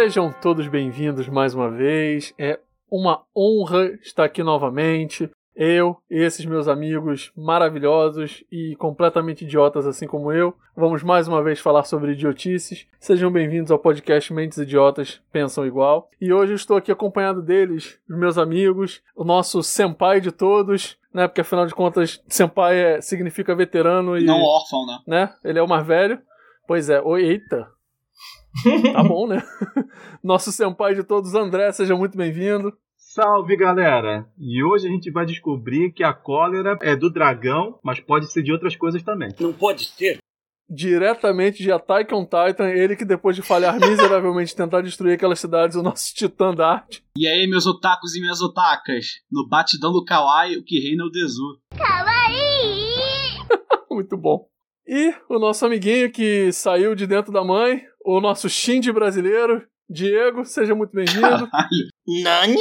Sejam todos bem-vindos mais uma vez. É uma honra estar aqui novamente. Eu e esses meus amigos maravilhosos e completamente idiotas, assim como eu, vamos mais uma vez falar sobre idiotices. Sejam bem-vindos ao podcast Mentes Idiotas Pensam Igual. E hoje eu estou aqui acompanhado deles, os meus amigos, o nosso senpai de todos, né? Porque afinal de contas, senpai é, significa veterano e. Não órfão, né? né? Ele é o mais velho. Pois é, oi, eita. Tá bom, né? Nosso senpai de todos, André, seja muito bem-vindo. Salve galera! E hoje a gente vai descobrir que a cólera é do dragão, mas pode ser de outras coisas também. Não pode ser. Diretamente de Attack on Titan, ele que depois de falhar miseravelmente tentar destruir aquelas cidades, o nosso titã da arte. E aí, meus otakus e minhas otakas? No batidão do Kawaii, o que reina é o Dezu. Muito bom. E o nosso amiguinho que saiu de dentro da mãe, o nosso Shinji brasileiro, Diego, seja muito bem-vindo. Nani?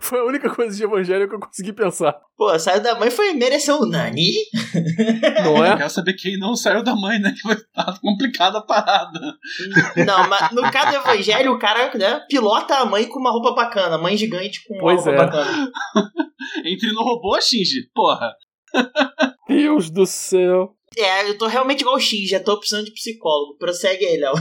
Foi a única coisa de evangelho que eu consegui pensar, Pô, saiu da mãe foi mereceu o Nani? não Eu é? quero saber quem não saiu da mãe, né? Que vai estar complicada a parada. Não, mas no caso do evangelho, o cara né, pilota a mãe com uma roupa bacana, mãe gigante com uma Pois roupa é. bacana. Entre no robô, Shinji. Porra. Deus do céu. É, eu tô realmente igual o X, já tô precisando de psicólogo. Prossegue aí, Léo.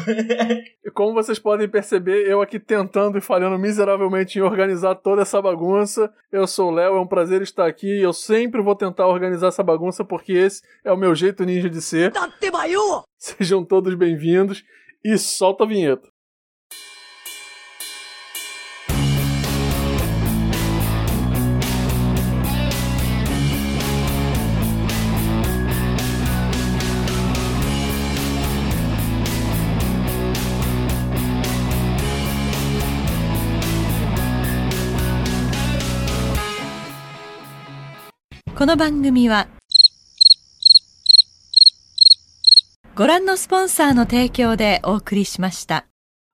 E como vocês podem perceber, eu aqui tentando e falhando miseravelmente em organizar toda essa bagunça. Eu sou o Léo, é um prazer estar aqui. e Eu sempre vou tentar organizar essa bagunça porque esse é o meu jeito ninja de ser. Sejam todos bem-vindos e solta a vinheta. "この番組はご覧のスポンサーの提供でお送りしました。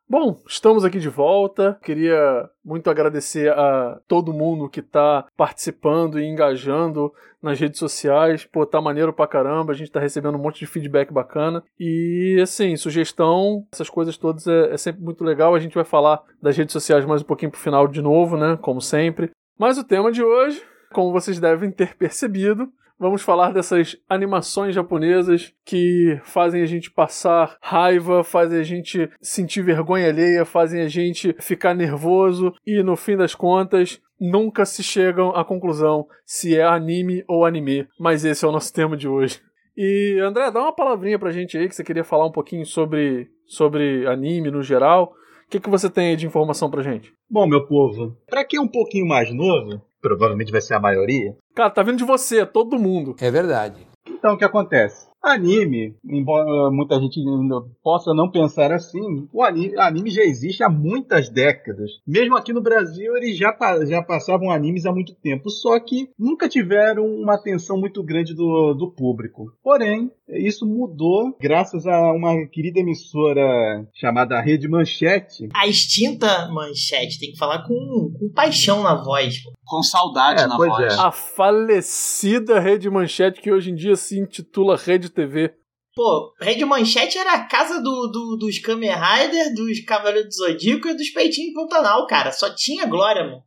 Bom, estamos aqui de volta. Queria muito agradecer a todo mundo que tá participando e engajando nas redes sociais. Pô, tá maneiro pra caramba. A gente tá recebendo um monte de feedback bacana. E, assim, sugestão, essas coisas todas é, é sempre muito legal. A gente vai falar das redes sociais mais um pouquinho pro final de novo, né? Como sempre. Mas o tema de hoje, como vocês devem ter percebido, Vamos falar dessas animações japonesas que fazem a gente passar raiva, fazem a gente sentir vergonha alheia, fazem a gente ficar nervoso e no fim das contas nunca se chegam à conclusão se é anime ou anime. Mas esse é o nosso tema de hoje. E André, dá uma palavrinha pra gente aí que você queria falar um pouquinho sobre, sobre anime no geral. O que, que você tem aí de informação pra gente? Bom, meu povo, pra quem é um pouquinho mais novo, provavelmente vai ser a maioria, Cara, tá vindo de você, todo mundo. É verdade. então o que acontece? Anime, embora muita gente ainda possa não pensar assim, o anime, anime já existe há muitas décadas. Mesmo aqui no Brasil, eles já, já passavam animes há muito tempo, só que nunca tiveram uma atenção muito grande do, do público. Porém, isso mudou graças a uma querida emissora chamada Rede Manchete, A extinta manchete tem que falar com, com paixão na voz. pô. Com saudade É, na pois voz. é. A falecida Rede Manchete, que hoje em dia se intitula Rede TV. Pô, Rede Manchete era a casa do, do- dos Kamen Rider, dos Cavaleiros do Zodíaco e dos Peitinhos Pantanal, cara. Só tinha glória, mano.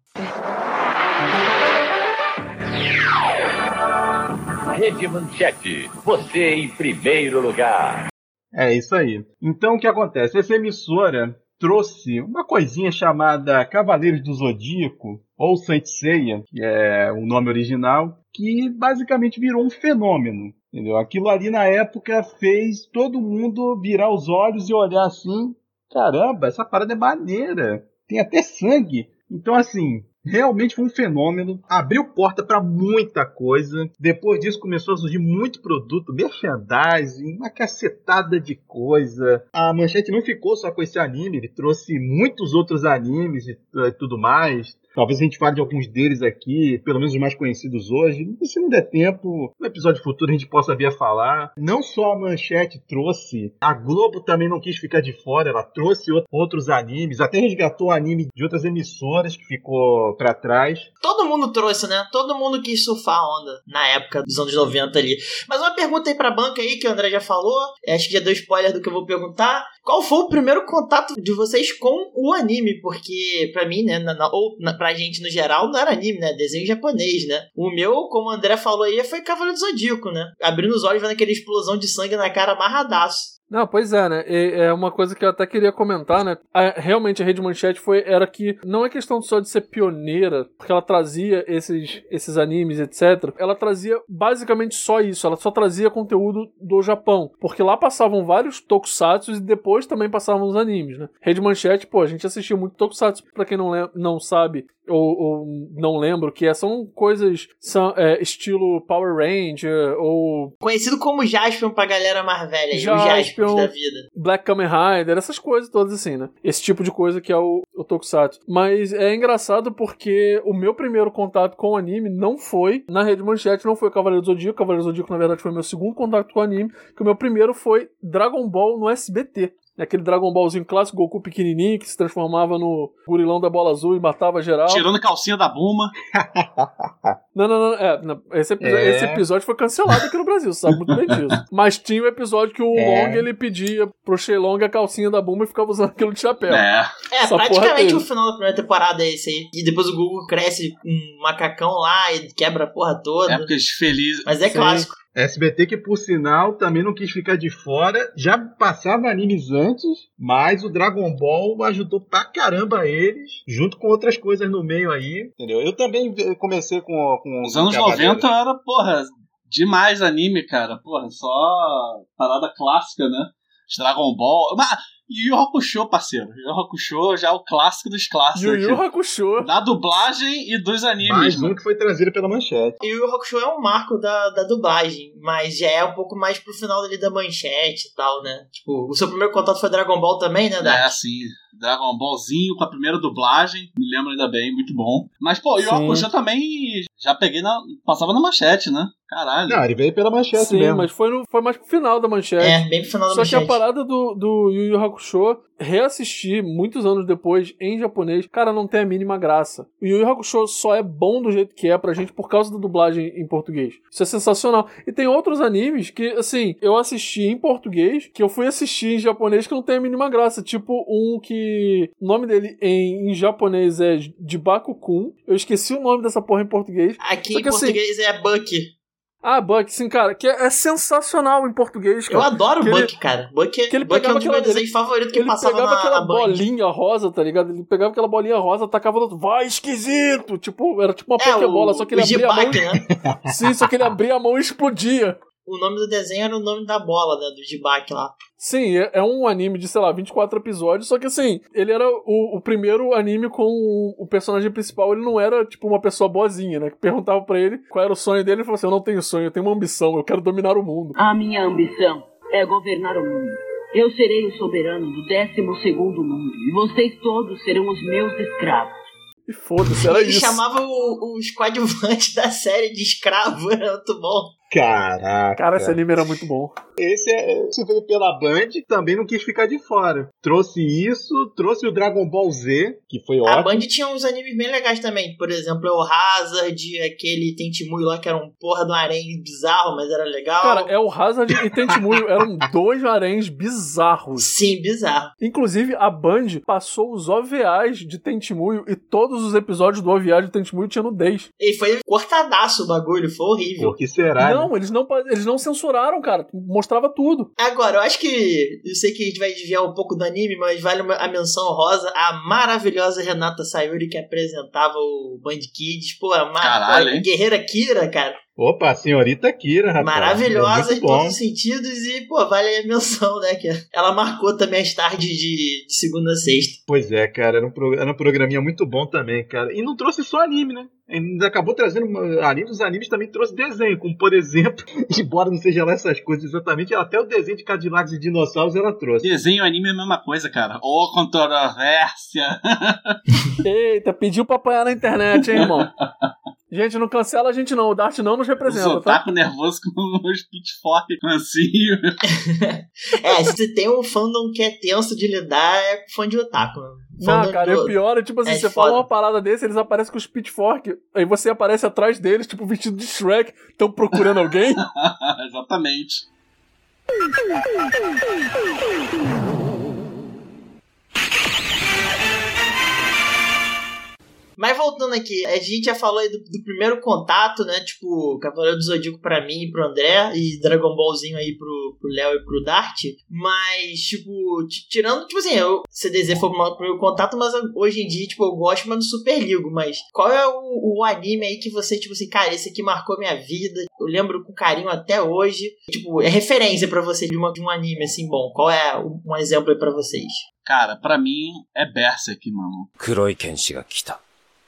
Rede Manchete, você em primeiro lugar. É isso aí. Então o que acontece? Essa emissora trouxe uma coisinha chamada Cavaleiros do Zodíaco, ou Saint Seiya, que é o nome original, que basicamente virou um fenômeno. Entendeu? Aquilo ali na época fez todo mundo virar os olhos e olhar assim: caramba, essa parada é maneira, tem até sangue. Então, assim, realmente foi um fenômeno, abriu porta para muita coisa. Depois disso começou a surgir muito produto, merchandising, uma cacetada de coisa. A Manchete não ficou só com esse anime, ele trouxe muitos outros animes e eh, tudo mais. Talvez a gente fale de alguns deles aqui, pelo menos os mais conhecidos hoje. E se não der tempo, no episódio futuro a gente possa vir a falar. Não só a Manchete trouxe, a Globo também não quis ficar de fora, ela trouxe outros animes, até resgatou anime de outras emissoras que ficou para trás. Todo mundo trouxe, né? Todo mundo quis surfar a onda na época dos anos 90 ali. Mas uma pergunta aí pra banca aí, que o André já falou, acho que já deu spoiler do que eu vou perguntar. Qual foi o primeiro contato de vocês com o anime? Porque, pra mim, né, na, na, ou na, pra gente no geral, não era anime, né? Desenho japonês, né? O meu, como o André falou aí, foi Cavaleiro do Zodíaco, né? Abrindo os olhos, vendo aquela explosão de sangue na cara amarradaço. Não, pois é, né? É uma coisa que eu até queria comentar, né? A, realmente a Rede Manchete foi, era que não é questão só de ser pioneira, porque ela trazia esses, esses animes, etc. Ela trazia basicamente só isso, ela só trazia conteúdo do Japão. Porque lá passavam vários tokusatsu e depois também passavam os animes, né? Rede Manchete, pô, a gente assistia muito tokusatsu. Pra quem não, não sabe, ou, ou, não lembro que é, são coisas são, é, estilo Power Ranger ou conhecido como Jaspion pra galera mais velha, Jaspion, da vida. Black Kamen Rider, essas coisas todas assim, né? Esse tipo de coisa que é o, o Tokusatsu. Mas é engraçado porque o meu primeiro contato com o anime não foi na Rede Manchete, não foi Cavaleiro do Zodíaco. Cavaleiro do Zodíaco, na verdade, foi meu segundo contato com o anime, que o meu primeiro foi Dragon Ball no SBT. É aquele Dragon Ballzinho clássico, Goku pequenininho, que se transformava no gurilão da bola azul e matava geral. Tirando a calcinha da Buma. não, não, não. É, esse, episódio, é. esse, episódio, foi cancelado aqui no Brasil, sabe muito bem disso. Mas tinha o um episódio que o é. Long ele pedia pro Shenlong a calcinha da Buma e ficava usando aquilo de chapéu. É, é praticamente o final da primeira temporada é esse aí. E depois o Google cresce um macacão lá e quebra a porra toda. Épocas felizes. Mas é Sim. clássico. SBT que, por sinal, também não quis ficar de fora. Já passava animes antes, mas o Dragon Ball ajudou pra caramba eles, junto com outras coisas no meio aí, entendeu? Eu também comecei com... com Os anos 90 era, porra, demais anime, cara. Porra, só parada clássica, né? Dragon Ball... Mas Yu Yu Hakusho, parceiro. Yu Yu Hakusho já é o clássico dos clássicos. Yu Yu Hakusho. Da dublagem e dos animes. Mais um que foi trazido pela manchete. Yu Yu Hakusho é um marco da, da dublagem, mas já é um pouco mais pro final ali da manchete e tal, né? Tipo, o seu primeiro contato foi Dragon Ball também, né, Dark? É, sim. Dragon Ballzinho com a primeira dublagem, me lembro ainda bem, muito bom. Mas, pô, Yu Yu Hakusho também já peguei na. Passava na manchete, né? Caralho. Não, ele veio pela manchete Sim, mesmo. mas foi, no, foi mais pro final da manchete. É, bem pro final da Só manchete. Só que a parada do, do Yu Yu Hakusho, reassistir muitos anos depois em japonês, cara, não tem a mínima graça. O Yu Yu Hakusho só é bom do jeito que é pra gente por causa da dublagem em português. Isso é sensacional. E tem outros animes que, assim, eu assisti em português, que eu fui assistir em japonês que não tem a mínima graça. Tipo um que. O nome dele em, em japonês é Jibaku-kun. Eu esqueci o nome dessa porra em português. Aqui em assim, português assim, é Bucky. Ah, Buck, sim, cara, que é, é sensacional em português, cara. Eu adoro o Buck, ele, cara. Buck, é- que ele Buck é um dos meus desenhos favoritos que ele passava pegava na, aquela na bolinha rosa, tá ligado? Ele pegava aquela bolinha rosa, tacava no outro, vai, esquisito! Tipo, era tipo uma é, Pokébola, só que ele abria a mão... né? sim, só que ele abria a mão e explodia. O nome do desenho era o nome da bola, né, do Jibak lá. Sim, é, é, um anime de, sei lá, 24 episódios, só que assim, ele era o, o primeiro anime com o, o, personagem principal, ele não era, tipo, uma pessoa boazinha, né? Que perguntava para ele qual era o sonho dele, ele falou assim, eu não tenho sonho, eu tenho uma ambição, eu quero dominar o mundo. A minha ambição é governar o mundo. Eu serei o soberano do 12 segundo mundo, e vocês todos serão os meus escravos. E foda-se, era ele isso. Ele chamava os coadjuvantes da série de escravo, era muito bom. Caraca. Cara, esse anime era muito bom. Esse, é, esse veio pela Band, também não quis ficar de fora. Trouxe isso, trouxe o Dragon Ball Z, que foi ótimo. A Band tinha uns animes bem legais também. Por exemplo, o Hazard, aquele Tentimuyo lá, que era um porra do harém bizarro, mas era legal. Cara, é o Hazard e Tentimuyo eram dois haréns bizarros. Sim, bizarro. Inclusive, a Band passou os OVAs de Tentimuyo e todos os episódios do OVA de Tentimuyo tinham nudez. E foi cortadaço o bagulho, foi horrível. Por que será? Não, não, eles não, eles não censuraram, cara. Mostrava tudo. Agora, eu acho que. Eu sei que a gente vai desviar um pouco do anime, mas vale a menção rosa a maravilhosa Renata Sayuri que apresentava o Band Kids. Pô, a, Caralho, a Guerreira Kira, cara. Opa, a senhorita Kira, rapaz. Maravilhosa Muito em bom. todos os sentidos e, pô, vale a menção, né? Que ela marcou também as tardes de, de segunda a sexta. Pois é, cara, era um, pro- era um programinha muito bom também, cara. E não trouxe só anime, né? Ainda acabou trazendo uma- anime, os animes também trouxe desenho, como por exemplo, embora não seja lá essas coisas exatamente, até o desenho de Cadillacs e dinossauros ela trouxe. Desenho e anime é a mesma coisa, cara. Ô, controvérsia. Eita, pediu pra apanhar na internet, hein, irmão? Gente, não cancela a gente não. O Dart não nos Os representa, tá? otaku nervoso com os pitchfork assim. É, se você tem um fandom que é tenso de lidar, é com fã de otaku. né? Não, Fandom cara, do- é pior, é tipo assim, É você foda. fala uma parada desse, eles aparecem com os pitchfork, aí você aparece atrás deles, tipo, vestido de Shrek, estão procurando alguém. Exatamente. Mas voltando aqui, a gente já falou aí do, do primeiro contato, né? Tipo, Cavaleiro do Zodíaco pra mim e pro André, e Dragon Ballzinho aí pro, Léo e pro Dart. Mas, tipo, tirando, tipo assim, o CDZ foi o primeiro contato, mas hoje em dia, tipo, eu gosto, mas não super ligo. Mas qual é o, o anime aí que você, tipo assim, cara, esse aqui marcou minha vida, eu lembro com carinho até hoje. Tipo, é referência para você de, uma, de um anime, assim, bom. Qual é um exemplo aí pra vocês? Cara, para mim é Berserk, mano. Kuroi kita.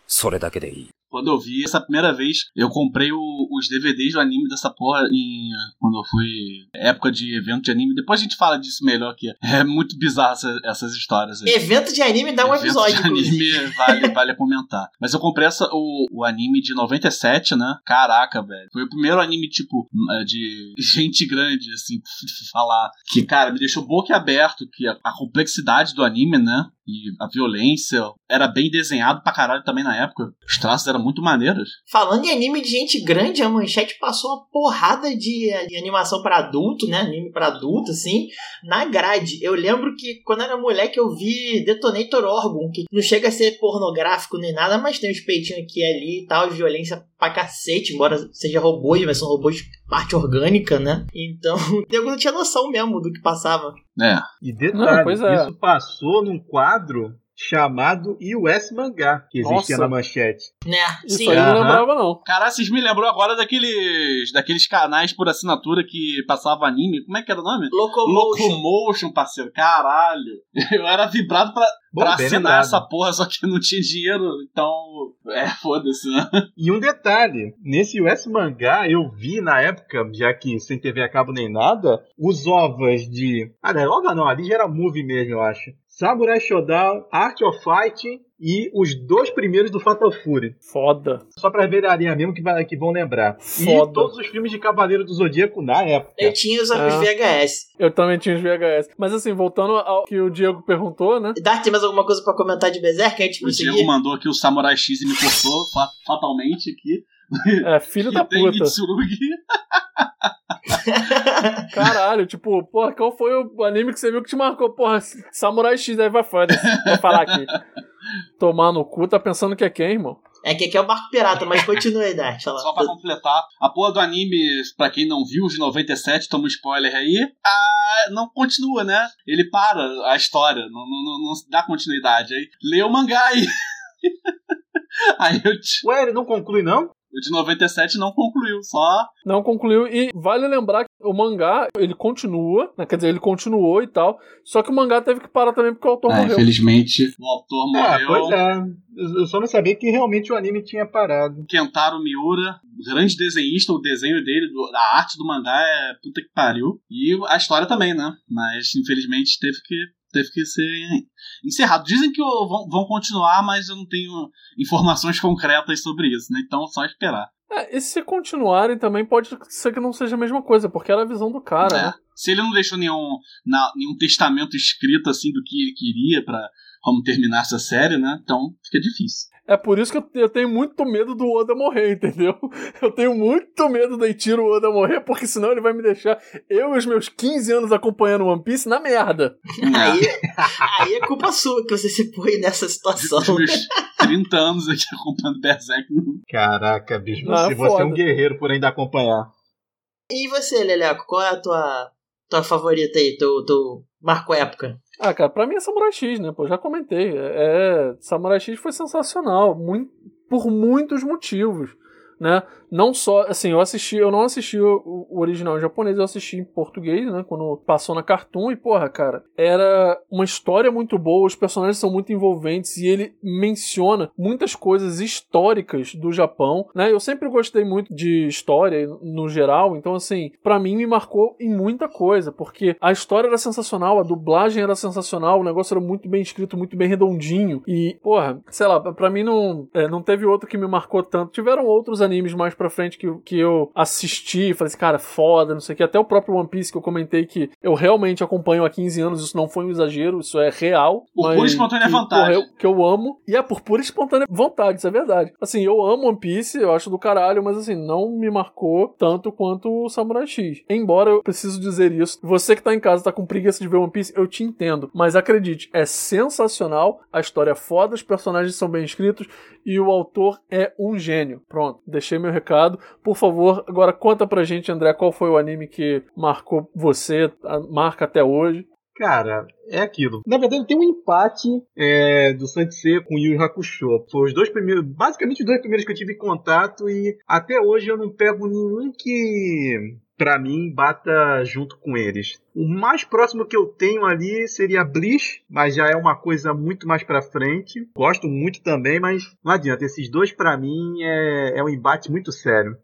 それだけでいい。 Quando eu vi essa primeira vez, eu comprei o- os DVDs do anime dessa porra em, quando eu fui época de evento de anime. Depois a gente fala disso melhor que é muito bizarro essa- essas histórias aí. Evento de anime dá um Evento episódio, de inclusive. anime vale, vale comentar. Mas eu comprei essa, o, o anime de 97, né? Caraca, velho. Foi o primeiro anime, tipo, eh, de gente grande, assim, falar. Que, cara, me deixou boca aberto que a, a complexidade do anime, né? E a violência era bem desenhado pra caralho também na época. Os traços eram muito maneiros. Falando em anime de gente grande, a Manchete passou uma porrada de, de animação pra adulto, né? Anime pra adulto, assim, na grade. Eu lembro que quando era moleque eu vi Detonator Orgon, que não chega a ser pornográfico nem nada, mas tem uns peitinhos aqui e ali e tal, violência pra cacete, embora seja robôs, mas são robôs de parte orgânica, né? Então, eu não tinha noção mesmo do que passava. É. E detalhe, Não, pois é. isso passou num quadro chamado US Mangá, que existia Nossa. na manchete. Né? Isso Sim. aí eu não lembrava, não. Caralho, vocês me lembrou agora daqueles, daqueles canais por assinatura que passava anime. Como é que era o nome? Locomotion. Locomotion, parceiro. Caralho. Eu era vibrado pra, Bom, pra assinar essa porra, só que eu não tinha dinheiro. Então, é, foda-se, né? E um detalhe, nesse US Mangá eu vi na época, já que sem TV a cabo nem nada, os ovas de. Ah, não, é ova não, ali já era movie mesmo, eu acho. Samurai Shodown, Art of Fighting e os dois primeiros do Fatal Fury. Foda. Só pra ver a linha mesmo que, vai, que vão lembrar. Foda. E todos os filmes de Cavaleiro do Zodíaco na época. Eu tinha os Ah. VHS. Eu também tinha os VHS. Mas assim, voltando ao que o Diego perguntou, né? Dart, tem mais alguma coisa pra comentar de Berserk O Diego mandou aqui o Samurai X e me cortou fa- fatalmente aqui. É, filho que da tem puta. Mitsurugi. Caralho, tipo, porra, qual foi o anime que você viu que te marcou? Porra, Samurai X, aí vai foda. Vou falar aqui. Tomar no cu, tá pensando que é quem, irmão? É que aqui é o Barco Pirata, mas continue aí, Dart. Só pra completar, a porra do anime, pra quem não viu, os de 97, toma um spoiler aí, ah, não continua, né? Ele para a história, não, não, não, não dá continuidade. Aí lê o mangá aí. aí eu te- Ué, ele não conclui não? O de 97 não concluiu, só. Não concluiu. E vale lembrar que o mangá, ele continua, né? Quer dizer, ele continuou e tal. Só que o mangá teve que parar também porque o autor morreu. infelizmente, o autor Ah, morreu. pois é. Eu só não sabia que realmente o anime tinha parado. Kentaro Miura, grande desenhista, o desenho dele, a arte do mangá é puta que pariu. E a história também, né? Mas infelizmente teve que, teve que ser encerrado. Dizem que vão, vão continuar, mas eu não tenho informações concretas sobre isso, né? Então só esperar. É, e se continuarem também pode ser que não seja a mesma coisa, porque era a visão do cara, É. né? Se ele não deixou nenhum, na- nenhum testamento escrito assim do que ele queria pra como terminar essa série, né? Então fica difícil. É por isso que eu, tenho muito medo do Oda morrer, entendeu? Eu tenho muito medo do Eiichiro Oda morrer, porque senão ele vai me deixar eu e os meus 15 anos acompanhando One Piece na merda. Aí, aí é culpa sua que você se põe nessa situação. Os meus 30 anos aqui acompanhando Berserk. Caraca, bicho. Ah, se você é um guerreiro por ainda acompanhar. E você, Leleco, qual é a tua, tua favorita aí, teu, teu marco época? Ah, cara, pra mim é Samurai X, né? Pô, já comentei. É, Samurai X foi sensacional, muito, por muitos motivos. Né? Não só, assim, eu assisti, eu não assisti o, o original em japonês, eu assisti em português, né? Quando passou na Cartoon, e porra, cara, era uma história muito boa, os personagens são muito envolventes e ele menciona muitas coisas históricas do Japão, né? Eu sempre gostei muito de história no geral, então, assim, para mim me marcou em muita coisa, porque a história era sensacional, a dublagem era sensacional, o negócio era muito bem escrito, muito bem redondinho, e, porra, sei lá, pra mim não, é, não teve outro que me marcou tanto. Tiveram outros animes mais pra frente que, que eu assisti e falei assim, cara, foda, não sei o que. Até o próprio One Piece que eu comentei que eu realmente acompanho há 15 anos, isso não foi um exagero, isso é real. Por pura espontânea que, vontade. que eu amo. E é por pura espontânea vontade, isso é verdade. Assim, eu amo One Piece, eu acho do caralho, mas assim, não me marcou tanto quanto o Samurai X. Embora eu preciso dizer isso, você que tá em casa, tá com preguiça de ver One Piece, eu te entendo. Mas acredite, é sensacional, a história é foda, os personagens são bem escritos e o autor é um gênio. Pronto, deixei meu recado. Por favor, agora conta pra gente, André, qual foi o anime que marcou você, marca até hoje. Cara, é aquilo. Na verdade, tem um empate é, do Sansei com o Yu Hakusho. Foi os dois primeiros, basicamente os dois primeiros que eu tive contato e até hoje eu não pego nenhum que pra mim bata junto com eles. O mais próximo que eu tenho ali seria Bleach, mas já é uma coisa muito mais pra frente. Gosto muito também, mas não adianta. Esses dois pra mim é, é um embate muito sério.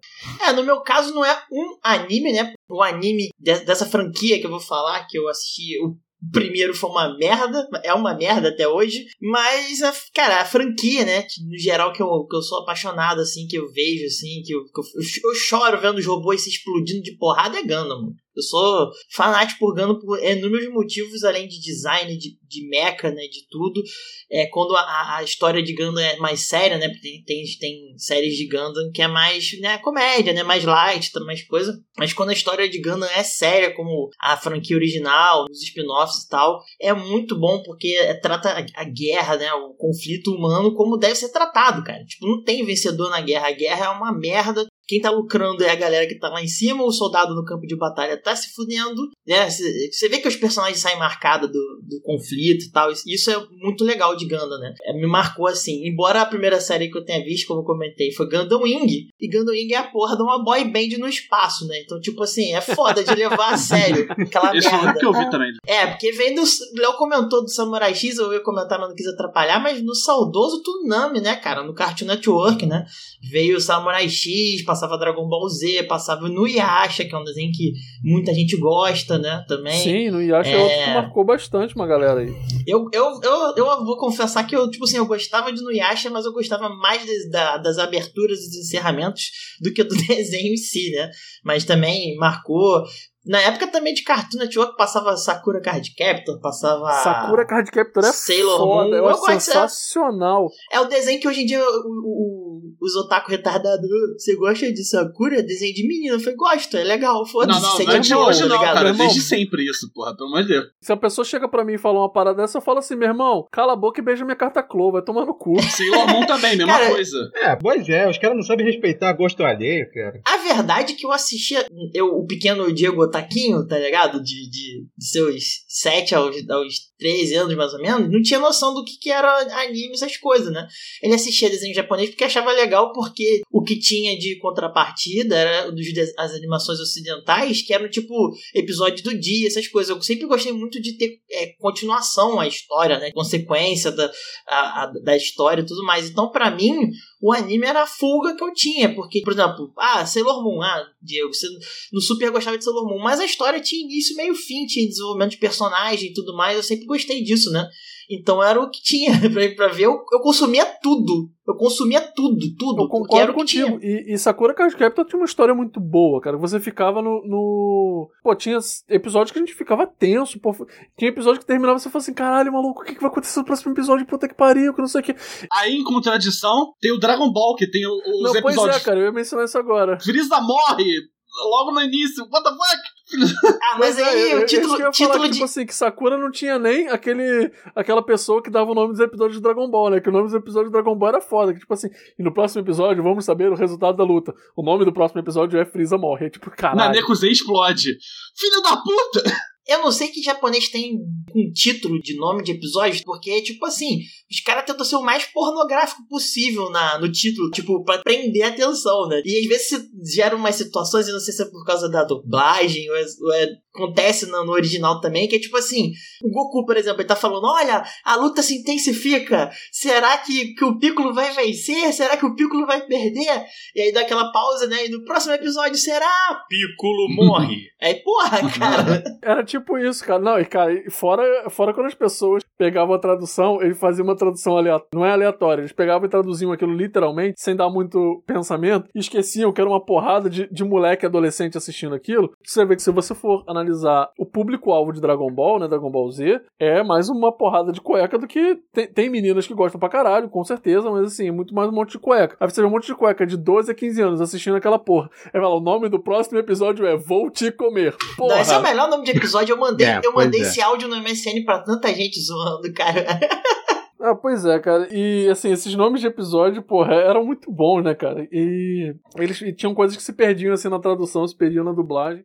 É, no meu caso não é um anime, né? O anime de- dessa franquia que eu vou falar, que eu assisti, o primeiro foi uma merda, é uma merda até hoje, mas, a, cara, a franquia, né? No geral, que eu, que eu sou apaixonado, assim, que eu vejo, assim, que eu, que eu, eu choro vendo os robôs se explodindo de porrada, é Gundam. Eu sou fanático por Gundam por inúmeros motivos, além de design, de, de mecha, né? De tudo. É, quando a, a história de Gundam é mais séria, né? Porque tem, tem, tem séries de Gundam que é mais né, comédia, né? Mais light, tá, mais coisa. Mas quando a história de Gundam é séria, como a franquia original, os spin-offs e tal, é muito bom porque é, trata a, a guerra, né? O conflito humano como deve ser tratado, cara. Tipo, não tem vencedor na guerra. A guerra é uma merda. Quem tá lucrando é a galera que tá lá em cima, o soldado no campo de batalha tá se fudendo, né? Você vê que os personagens saem marcados do, do conflito e tal. Isso é muito legal de Gundam, né? É, me marcou assim. Embora a primeira série que eu tenha visto, como eu comentei, foi Gundam Wing. E Gundam Wing é a porra de uma boy band no espaço, né? Então, tipo assim, é foda de levar a sério aquela Esse foi o merda. que eu vi também. É, porque vem do. Léo comentou do Samurai X, eu ia comentar, mas não quis atrapalhar, mas no saudoso Toonami, né, cara? No Cartoon Network, né? Veio o Samurai X, passava Dragon Ball Z, passava no Yasha, que é um desenho que muita gente gosta, né? Também. Sim, no Yasha é... É. outro que marcou bastante uma galera aí. Eu, eu, eu, eu vou confessar que eu, tipo assim, eu gostava de Nuyasha, mas eu gostava mais das, da- das aberturas e dos encerramentos do que do desenho em si, né? Mas também marcou. Na época também de Cartoon Network passava Sakura Card Captor, passava. Sakura Card Captor é Sailor foda, Moon. é. sensacional. É o desenho que hoje em dia o, o- os otaku retardados. "Ah, Você gosta de Sakura? Desenho de menina? Eu falei, gosto, é legal, Não, foda-se. não, segue não é de hoje tá não, ligado? cara. Desde sempre isso, porra. Pelo amor de Deus. Se a pessoa chega pra mim e fala uma parada dessa, eu falo assim, meu irmão, cala a boca e beija minha carta Clow, vai tomar no cu. Sailor Moon também, mesma Cara, coisa. É, pois é, os caras não sabem respeitar gosto alheio, cara. A verdade é que eu assistia eu, o pequeno Diego Otaquinho, tá ligado? De, de, de seus 7 aos, aos 13 anos, mais ou menos, não tinha noção do que, que era anime, essas coisas, né? Ele assistia desenho japonês porque achava legal, porque o que tinha de contrapartida era dos, as animações ocidentais, que eram tipo episódio do dia, essas coisas. Eu sempre gostei muito de ter é, continuação à história, né? Consequência da, a- a- da história e tudo mais. Então, pra mim, o anime era a fuga que eu tinha, porque, por exemplo, ah, Sailor Moon, ah, Diego, você no Super gostava de Sailor Moon, mas a história tinha início, meio fim, tinha desenvolvimento de personagem e tudo mais, eu sempre gostei disso, né? Então era o que tinha pra, pra ver, eu, eu consumia tudo, eu consumia tudo, tudo, Eu concordo o que tinha. contigo. E, e Sakura Card Captor tinha uma história muito boa, cara. Você ficava no, no- Pô, tinha episódios que a gente ficava tenso, pô. Tinha episódio que terminava e você falava assim, caralho, maluco, o que, que vai acontecer no próximo episódio? Puta que pariu, que não sei o que. Aí, em contradição, tem o Dragon Ball, que tem o- os Não, pois episódios. é, cara, eu ia mencionar isso agora. Frieza morre logo no início. What the fuck? Ah, mas Pois é, aí eu- o eu- título, eu ia título falar, de. Tipo assim, que Sakura não tinha nem aquele, aquela pessoa que dava o nome dos episódios de Dragon Ball, né? Que o nome dos episódios de Dragon Ball era foda. Que tipo assim, e no próximo episódio vamos saber o resultado da luta. O nome do próximo episódio é Freeza morre. É tipo, caralho. Nanekusei explode. Filho da puta! Eu não sei que japonês tem um título de nome de episódio, porque, tipo assim, os caras tentam ser o mais pornográfico possível na, no título, tipo, pra prender a atenção, né? E às vezes se geram umas situações, eu não sei se é por causa da dublagem, ou, é, ou é, acontece no, no, original também, que é tipo assim, o Goku, por exemplo, ele tá falando, olha, a luta se intensifica, será que, que o Piccolo vai vencer? Será que o Piccolo vai perder? E aí dá aquela pausa, né? E no próximo episódio, será? Piccolo morre. aí, porra, cara. Era tipo isso, cara. Não, e cara, fora, fora quando as pessoas pegavam a tradução, eles faziam uma tradução aleatória. Não é aleatória, eles pegavam e traduziam aquilo literalmente, sem dar muito pensamento, e esqueciam que era uma porrada de, de moleque adolescente assistindo aquilo. Você vê que se você for analisar o público-alvo de Dragon Ball, né, Dragon Ball Z, é mais uma porrada de cueca do que tem, tem meninas que gostam pra caralho, com certeza, mas assim, é muito mais um monte de cueca. Aí você vê um monte de cueca de 12 a 15 anos assistindo aquela porra. Aí fala, o nome do próximo episódio é Vou Te Comer. Porra. Não, esse é o melhor nome de episódio. Eu mandei, é, eu mandei é. esse áudio no MSN pra tanta gente zoando, cara. Ah, pois é, cara. E assim, esses nomes de episódio, porra, eram muito bons, né, cara? E eles e tinham coisas que se perdiam assim na tradução, se perdiam na dublagem.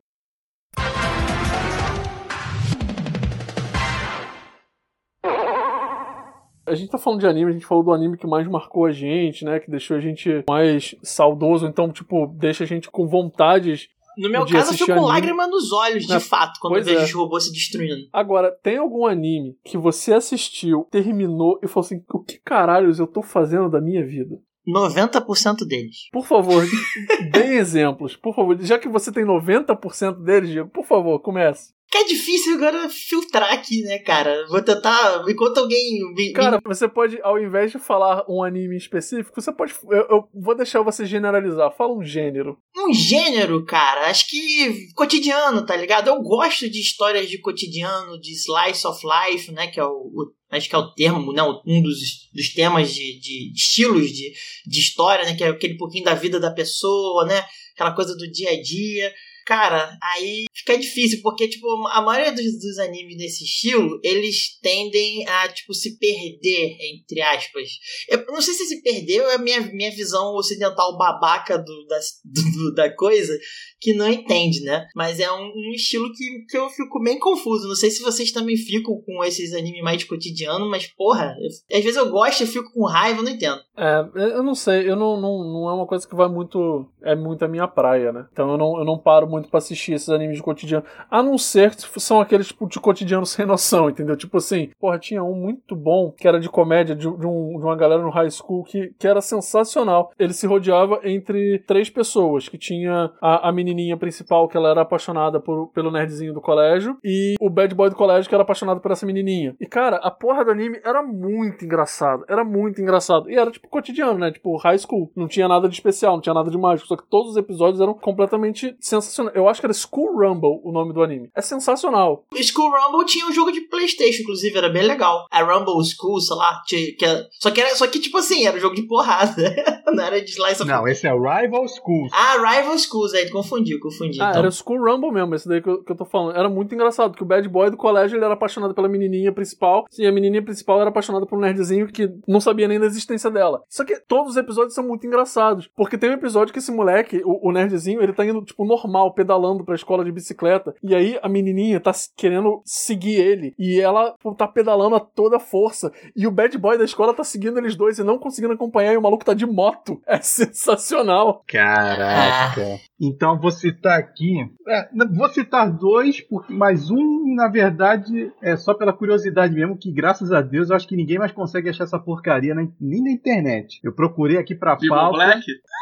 A gente tá falando de anime, a gente falou do anime que mais marcou a gente, né? Que deixou a gente mais saudoso, então, tipo, deixa a gente com vontades no meu caso, eu fico com lágrima nos olhos, de fato, quando eu vejo é. os robôs se destruindo. Agora, tem algum anime que você assistiu, terminou e falou assim: o que caralhos eu tô fazendo da minha vida? 90% deles. Por favor, dê exemplos. Por favor, já que você tem 90% deles, Diego, por favor, comece. Que é difícil agora filtrar aqui, né, cara? Vou tentar. Enquanto alguém. Cara, você pode, ao invés de falar um anime específico, você pode. Eu, eu, vou deixar você generalizar. Fala um gênero. Um gênero, cara? Acho que cotidiano, tá ligado? Eu gosto de histórias de cotidiano, de slice of life, né? Que é o, o acho que é o termo, né, um dos, dos temas de, de, estilos de, de história, né, que é aquele pouquinho da vida da pessoa, né, aquela coisa do dia a dia. Cara, aí fica difícil, porque, tipo, a maioria dos, dos animes desse estilo, eles tendem a, tipo, se perder, entre aspas. Eu não sei se se perdeu é a minha, minha visão ocidental babaca do, da, do, da coisa, que não entende, né? Mas é um, um, estilo que, que eu fico bem confuso. Não sei se vocês também ficam com esses animes mais cotidianos, mas, porra, eu, às vezes eu gosto e fico com raiva, eu não entendo. É, eu não sei, eu não, não, não é uma coisa que vai muito. É muito a minha praia, né? Então eu não, eu não paro muito para assistir esses animes de cotidiano. A não ser que são aqueles tipo, de cotidiano sem noção, entendeu? Tipo assim, porra, tinha um muito bom que era de comédia de, de, um, de uma galera no high school que, que era sensacional. Ele se rodeava entre três pessoas, que tinha a, a menininha principal, que ela era apaixonada por, pelo nerdzinho do colégio, e o bad boy do colégio, que era apaixonado por essa menininha. E cara, a porra do anime era muito engraçado. Era muito engraçado. E era tipo cotidiano, né? Tipo high school. Não tinha nada de especial, não tinha nada de mágico. Só que todos os episódios eram completamente sensacionais. Eu acho que era School Rumble o nome do anime. É sensacional. School Rumble tinha um jogo de PlayStation, inclusive, era bem legal. A Rumble School, sei lá. Tinha, que era, só, que era, só que, tipo assim, era um jogo de porrada. não era de slice of Não, esse é Rival Schools. Ah, Rival Schools, aí confundiu, confundi. Ah, então. era School Rumble mesmo, esse daí que eu, que eu tô falando. Era muito engraçado, que o bad boy do colégio ele era apaixonado pela menininha principal, e a menininha principal era apaixonada por um nerdzinho que não sabia nem da existência dela. Só que todos os episódios são muito engraçados, porque tem um episódio que esse moleque, o, o nerdzinho, ele tá indo, tipo, normal, pedalando pra escola de bicicleta. E aí a menininha tá querendo seguir ele. E ela tá pedalando a toda força. E o bad boy da escola tá seguindo eles dois e não conseguindo acompanhar. E o maluco tá de moto. É sensacional. Caraca. Então vou citar aqui. É, vou citar dois, porque, mas um, na verdade, é só pela curiosidade mesmo, que graças a Deus eu acho que ninguém mais consegue achar essa porcaria na, nem na internet. Eu procurei aqui pra People pauta. Black?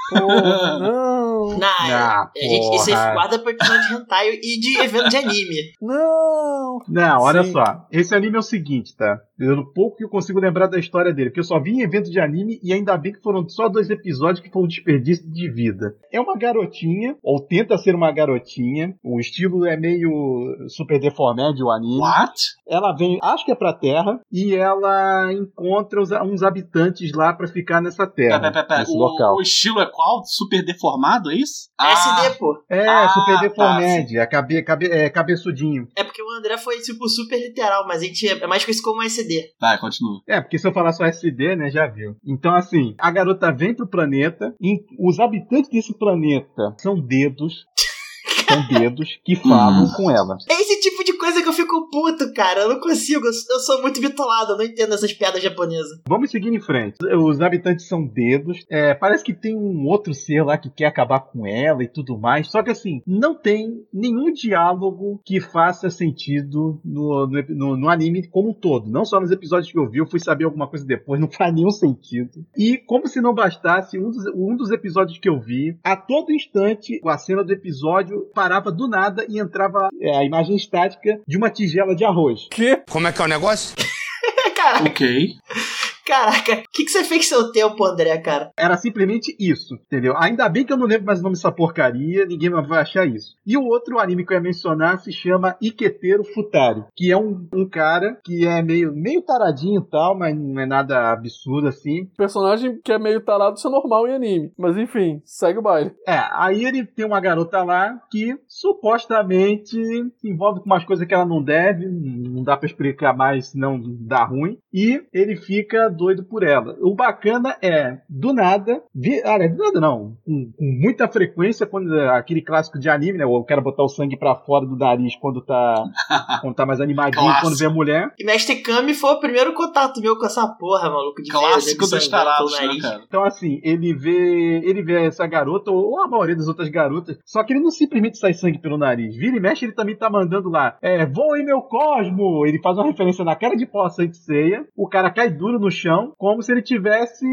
Porra, não. Não, Ah, a gente, isso aí guarda pra de hentai e de evento de anime. Não. Não, olha Sim. só. Esse anime é o seguinte, tá? Eu pouco que eu consigo lembrar da história dele, porque eu só vi em evento de anime e ainda bem que foram só dois episódios que foi um desperdício de vida. É uma garotinha, ou tenta ser uma garotinha. O estilo é meio super deformed o anime. What? Ela vem, acho que é pra Terra, e ela encontra os- uns habitantes lá pra ficar nessa terra, Pera, pera, pera. nesse O, local. o estilo é qual? Super deformado, é isso? SD, pô. É, Ah, super tá, deformed, a cabe, cabe, é, cabeçudinho. É porque o André foi, tipo, super literal, mas a gente é mais conhecido como SD. Vai, continua. É, porque se eu falar só SD, né, já viu. Então, assim, a garota vem pro planeta e os habitantes desse planeta são dedos. São dedos que falam com ela. É esse tipo de coisa que eu fico puto, cara. Eu não consigo. Eu sou muito bitolado. Eu não entendo essas piadas japonesas. Vamos seguir em frente. Os habitantes são dedos. É, parece que tem um outro ser lá que quer acabar com ela e tudo mais. Só que assim, não tem nenhum diálogo que faça sentido no, no, no, no anime como um todo. Não só nos episódios que eu vi, eu fui saber alguma coisa depois, não faz nenhum sentido. E como se não bastasse, um dos, um dos episódios que eu vi, a todo instante, a cena do episódio parava do nada e entrava é, a imagem estática de uma tigela de arroz. Que? Como é que é o negócio? Caraca, Ok. Caraca. O que, que você fez com seu tempo, André, cara? Era simplesmente isso, entendeu? Ainda bem que eu não lembro mais o nome dessa porcaria, ninguém vai achar isso. E o outro anime que eu ia mencionar se chama Iketeiro Futari, que é um, um cara que é meio, meio taradinho e tal, mas não é nada absurdo assim. Personagem que é meio tarado, isso é normal em anime. Mas enfim, segue o baile. É, aí ele tem uma garota lá que supostamente se envolve com umas coisas que ela não deve, não dá pra explicar mais, senão dá ruim. E ele fica doido por ela. O bacana é, do nada, vi, ah, do nada não, com, com muita frequência, quando aquele clássico de anime, né? Eu quero botar o sangue pra fora do nariz quando tá, quando tá mais animadinho, quando vê a mulher. E Mestre Kami foi o primeiro contato meu com essa porra, maluco. De ver Clássico dos sangrando tarados, né, nariz. cara? Então, assim, ele vê. Ele vê essa garota, ou a maioria das outras garotas, só que ele não simplesmente sai sangue pelo nariz. Vira e mexe, ele também tá mandando lá. É, voe meu cosmo! Ele faz uma referência na cara de pau a Saint Seiya. O cara cai duro no chão, como se ele tivesse,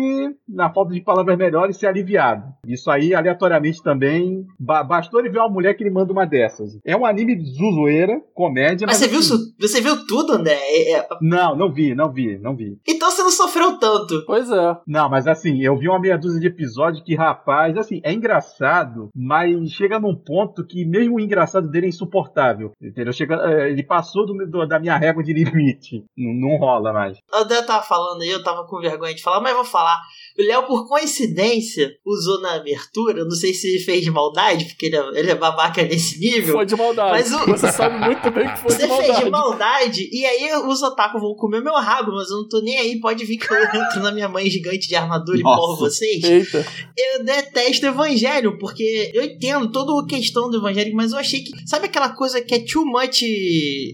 na falta de palavras melhores, se aliviado. Isso aí, aleatoriamente também. ba- bastou ele ver uma mulher que ele manda uma dessas. É um anime de zoeira, comédia, Mas mas. você viu, assim, isso- você viu tudo, André? É- é- Não, não vi, não vi, não vi. Então você não sofreu tanto. Pois é. Não, mas assim, eu vi uma meia dúzia de episódios que, rapaz, assim, é engraçado, mas chega num ponto que mesmo o engraçado dele é insuportável. Entendeu? Chega, eh, ele passou do- do- da minha régua de limite. Não, não rola mais. O André tava falando aí, eu tava com vergonha de falar, mas vou falar. O Léo, por coincidência, usou na abertura, não sei se ele fez de maldade, porque ele é, ele é babaca nesse nível. Foi de maldade. Mas o- Você sabe muito bem que foi Você de fez de maldade. maldade, e aí os otaku vão comer meu rabo, mas eu não tô nem aí, pode vir que eu entro na minha mãe gigante de armadura e Nossa. porro vocês. Eita. Eu detesto evangelho, porque eu entendo toda a questão do evangelho, mas eu achei que. Sabe aquela coisa que é too much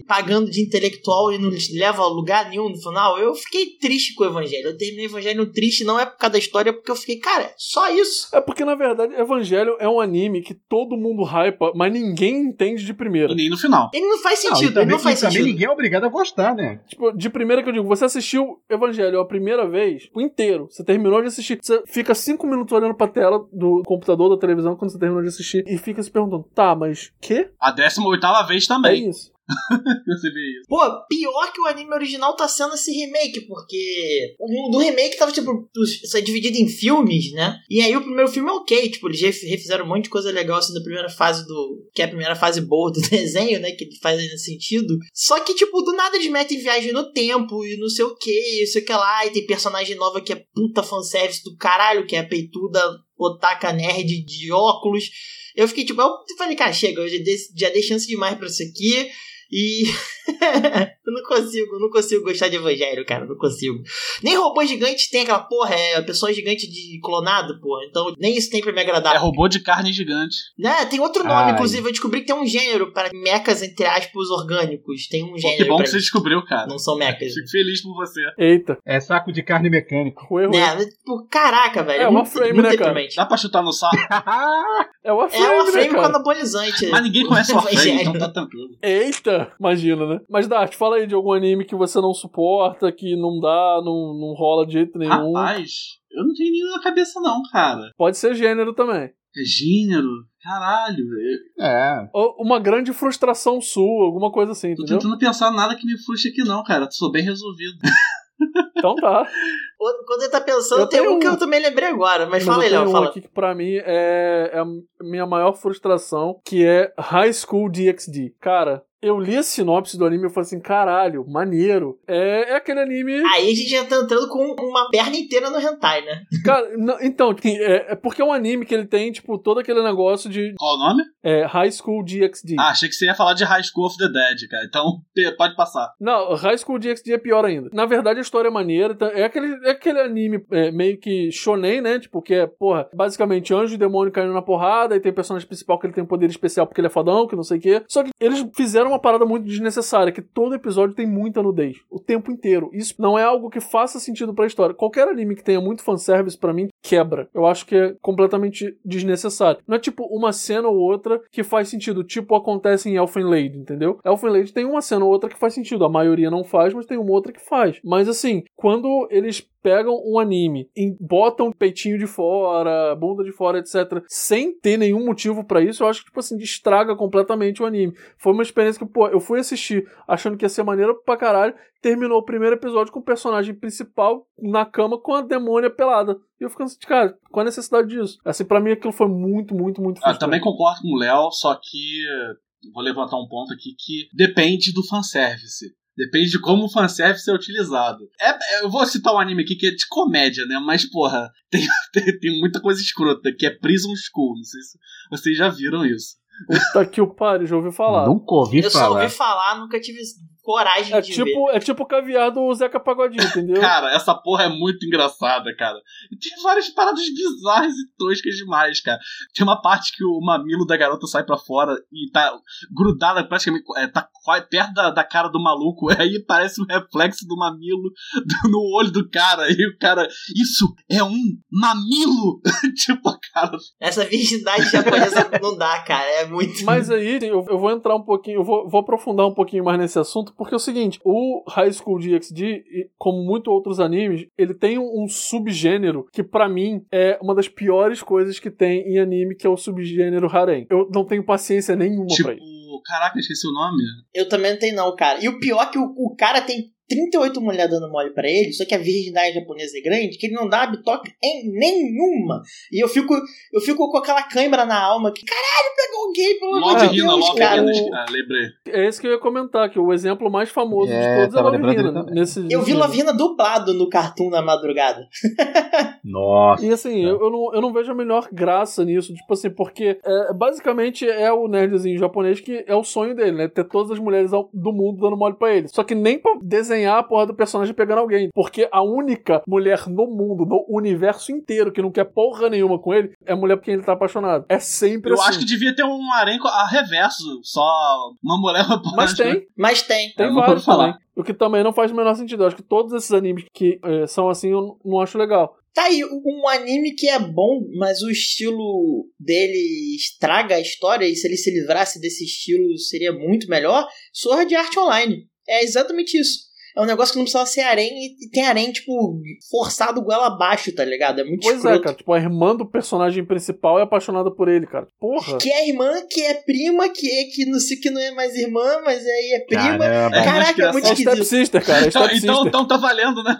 pagando de intelectual e não leva a lugar nenhum no final? Eu fiquei triste com o evangelho. Eu terminei o evangelho triste, não é por causa da história, é porque eu fiquei, cara, só isso. É porque, na verdade, Evangelho é um anime que todo mundo hypa, mas ninguém entende de primeira. E nem no final. Ele não faz Não, sentido, ele também, não faz e também sentido. ninguém é obrigado a gostar, né? Tipo, de primeira que eu digo, você assistiu Evangelho a primeira vez, o inteiro. Você terminou de assistir. Você fica cinco minutos olhando pra tela do computador, da televisão, quando você terminou de assistir, e fica se perguntando, tá, mas quê? A 18 vez É também. isso. Pô, pior que o anime original tá sendo esse remake, porque o do remake tava, tipo, isso é dividido em filmes, né? E aí o primeiro filme é ok, tipo, eles ref- refizeram um monte de coisa legal, assim, da primeira fase do... que é a primeira fase boa do desenho, né? Que faz ainda sentido. Só que, tipo, do nada eles metem viagem no tempo e não sei o que, e sei o que lá, e tem personagem nova que é puta fanservice do caralho, que é a peituda otaka nerd de óculos. Eu fiquei, tipo, eu falei, cara, chega, eu já dei, já dei chance demais pra isso aqui. E eu não consigo, não consigo gostar de Evangelho, cara, não consigo. Nem robô gigante tem aquela porra, é pessoa gigante de clonado, porra. Então nem isso tem pra me agradar. É robô de carne gigante. Né? Tem outro nome, Ai. inclusive, eu descobri que tem um gênero para mecas, entre aspas, orgânicos. Tem um Pô, gênero. que bom que você descobriu, cara. Não são mecas. Fico feliz por você. Eita. É saco de carne mecânico. O erro Né? Tipo, caraca, velho. É, muito, Warframe, muito né, cara? Dá pra chutar no saco? é o É Warframe, uma né, frame com anabolizante. Mas ninguém conhece o Warframe, então tá tranquilo. Eita, imagina, né? Mas Dart, fala aí de algum anime que você não suporta, que não dá, não, não rola de jeito nenhum. Rapaz, eu não tenho nenhum na cabeça não, cara. Pode ser gênero também. É gênero? Caralho. Eu É. Uma grande frustração sua, alguma coisa assim, tô entendeu? tentando pensar nada que me frustre aqui não, cara. Sou bem resolvido. Então tá. Quando ele tá pensando, Eu tem tenho um que eu também lembrei agora. Mas, Mas fala aí, Léo, um fala. aqui que pra mim é, é a minha maior frustração, que é High School DxD. Cara, eu li a sinopse do anime e falei assim, caralho, maneiro. É, é aquele anime... Aí a gente já tá entrando com uma perna inteira no hentai, né? Cara, não- então, é, é porque é um anime que ele tem, tipo, todo aquele negócio de Qual o nome? é, High School DxD. Ah, achei que você ia falar de High School of the Dead, cara. Então, pode passar. Não, High School DxD é pior ainda. Na verdade, a história é maneira. tá- É aquele, é aquele anime é, meio que shonen, né? Tipo, que é, porra, basicamente anjo e demônio caindo na porrada, e tem personagem principal que ele tem um poder especial porque ele é fodão, que não sei o quê. Só que eles fizeram uma parada muito desnecessária, que todo episódio tem muita nudez. O tempo inteiro. Isso não é algo que faça sentido pra história. Qualquer anime que tenha muito fanservice, pra mim, quebra. Eu acho que é completamente desnecessário. Não é tipo uma cena ou outra que faz sentido, tipo acontece em Elfen Lied, entendeu? Elfen Lied tem uma cena ou outra que faz sentido. A maioria não faz, mas tem uma outra que faz. Mas assim, quando eles pegam um anime e botam peitinho de fora, bunda de fora, etc., sem ter nenhum motivo pra isso, eu acho que, tipo assim, estraga completamente o anime. Foi uma experiência que, pô, eu fui assistir achando que ia ser maneiro pra caralho, terminou o primeiro episódio com o personagem principal na cama com a demônia pelada. E eu ficando assim, cara, qual a necessidade disso? Assim, pra mim aquilo foi muito, muito, muito Ah, frustrante. também concordo com o Léo, só que vou levantar um ponto aqui que depende do fanservice. Depende de como o fanservice é utilizado. É, eu vou citar um anime aqui que é de comédia, né? Mas, porra, tem, tem, tem muita coisa escrota, que é Prison School. Não sei se vocês já viram isso. Puta que o pariu, já ouviu falar. Nunca ouvi Eu só falar. ouvi falar, nunca tive coragem É de ver. tipo, é tipo o caviar do Zeca Pagodinho, entendeu? Cara, essa porra é muito engraçada, cara. E tem várias paradas bizarras e toscas demais, cara. Tem uma parte que o mamilo da garota sai pra fora e tá grudada praticamente. É, tá perto da, da cara do maluco. Aí parece um reflexo do mamilo no olho do cara. E o cara. Isso é um mamilo! tipo, a cara. Essa virgindade japonesa não dá, cara. É muito. Mas aí eu, eu vou entrar um pouquinho, eu vou, vou aprofundar um pouquinho mais nesse assunto, porque é o seguinte: o High School DxD, e como muito outros animes, ele tem um, subgênero que pra mim é uma das piores coisas que tem em anime, que é o subgênero harem. Eu não tenho paciência nenhuma Tipo, pra isso. caraca, esqueci o nome. Eu também não tenho, não, cara. E o pior é que o, o cara tem 38 mulheres dando mole pra ele, só que a virgindade japonesa é grande, que ele não dá bitoca em nenhuma. E eu fico, eu fico com aquela câimbra na alma que, caralho, pegou um gay, pelo amor Love de Deus, Love cara. Ah, lembrei. É esse que eu ia comentar, que o exemplo mais famoso É, de todos é Love lembrando Hina. Nesse, Eu vi Lavina dublado no cartoon na madrugada. Nossa. E assim, eu, eu, não, eu não vejo a melhor graça nisso, tipo assim, porque é, basicamente é o nerdzinho japonês que é o sonho dele, né? Ter todas as mulheres ao- do mundo dando mole pra ele. Só que nem pra desenhar a porra do personagem pegando alguém. Porque a única mulher no mundo, no universo inteiro, que não quer porra nenhuma com ele, é a mulher por quem ele tá apaixonado. É sempre Eu assim. acho que devia ter um harém a reverso. Só uma mulher Mas tem, Mas tem. tem vários falar. também. O que também não faz o menor sentido. Eu acho que todos esses animes que eh, são assim, eu não acho legal. Tá aí, um anime que é bom, mas o estilo dele estraga a história, e se ele se livrasse desse estilo seria muito melhor. Sword Art Online. É exatamente isso. É um negócio que não precisava ser harém e tem harém, tipo, forçado goela abaixo, tá ligado? É muito Pois é, escroto. cara. Tipo, a irmã do personagem principal é apaixonada por ele, cara. Porra. Que é irmã, que é prima, que é que não sei que não é mais irmã, mas aí é prima. Caramba. É, Caraca, é muito É esquisito. Step Sister, cara. É Então, Step então, Sister. então tá valendo, né?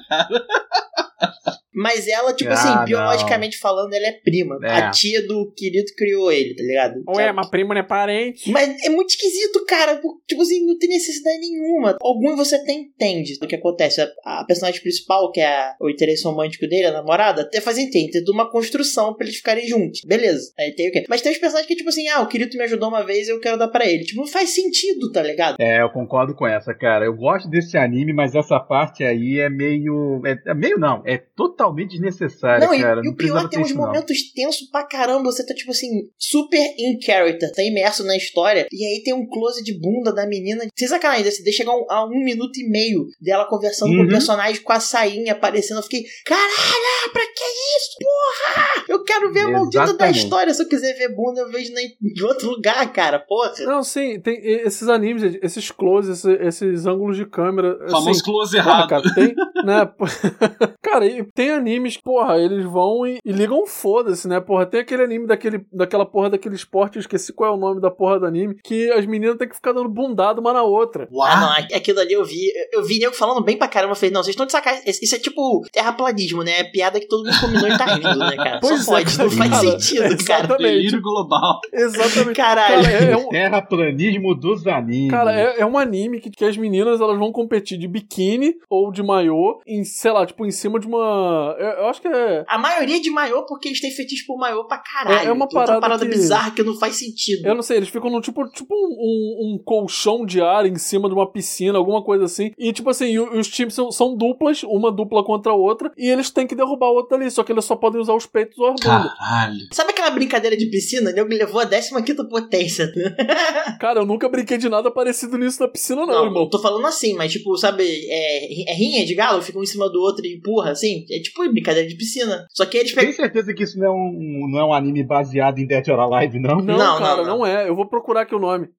Mas ela, tipo Ah, assim, não. biologicamente falando, ela é prima. É. A tia do querido criou ele, tá ligado? Ué, mas prima não é parente. Mas é muito esquisito, cara. Tipo assim, não tem necessidade nenhuma. Algum você até entende o que acontece. A, a personagem principal, que é a- o interesse romântico dele, a namorada, até faz entender. Tem toda uma construção pra eles ficarem juntos. Beleza. Aí tem o quê? Mas tem os personagens que, tipo assim, ah, o querido me ajudou uma vez eu quero dar pra ele. Tipo, não faz sentido, tá ligado? É, eu concordo com essa, cara. Eu gosto desse anime, mas essa parte aí é meio. É, é meio não, é totalmente desnecessária, Não, e, cara. e o pior é que tem ter uns não. momentos tensos pra caramba. Você tá, tipo assim, super in character, tá imerso na história. E aí tem um close de bunda da menina. Sem sacanagem, você deixa chegar um- a um minuto e meio dela conversando com Uhum. o personagem com a sainha aparecendo. Eu fiquei, caralho, pra que isso, porra? Eu quero ver a maldita da história. Se eu quiser ver bunda, eu vejo na- em outro lugar, cara, porra. Não, sim, tem esses animes, esses closes, esses, esses ângulos de câmera. Famoso assim, close Porra, errado. cara, tem, né? cara, e tem animes, porra, eles vão e, e ligam foda-se, né? Porra, tem aquele anime daquele, daquela porra daquele esporte, eu esqueci qual é o nome da porra do anime, que as meninas têm que ficar dando bundada uma na outra. Uau. Ah, não, aqu- aquilo ali eu vi. Eu vi nego falando bem pra caramba. Eu falei, não, vocês estão de sacanagem. Isso é tipo terraplanismo, né? É piada que todo mundo combinou e tá rindo, né, cara? Pois Só é, pode, não cara. faz sentido, cara. Exatamente. Delírio global. Exatamente. Caralho. Cara, é, é um, Terraplanismo dos animes. Cara, é, é um anime que, que as meninas elas vão competir de biquíni ou de maiô em, sei lá, tipo, em cima de uma Eu, eu acho que é. A maioria de maiô, porque eles têm fetiche por maiô pra caralho. É- é uma Que outra parada parada que- bizarra que não faz sentido. Eu não sei, eles ficam num tipo, tipo um, um- um colchão de ar em cima de uma piscina, alguma coisa assim. E tipo assim, e os times são, são duplas, uma dupla contra a outra, e eles têm que derrubar o outro ali. Só que eles só podem usar os peitos ou a bunda. Caralho. Sabe aquela brincadeira de piscina? Ele me levou a 15 potência. Cara, eu nunca brinquei de nada parecido nisso na piscina, não, Não, irmão. eu tô falando assim, mas tipo, sabe, é, é rinha de galo, fica um em cima do outro e empurra, assim. É tipo brincadeira de piscina. Só que eles Tem pegam. certeza que isso não é um, não é um anime baseado em Dead or Alive, não? Não, Não, cara, não, não, é. Eu vou procurar aqui o nome.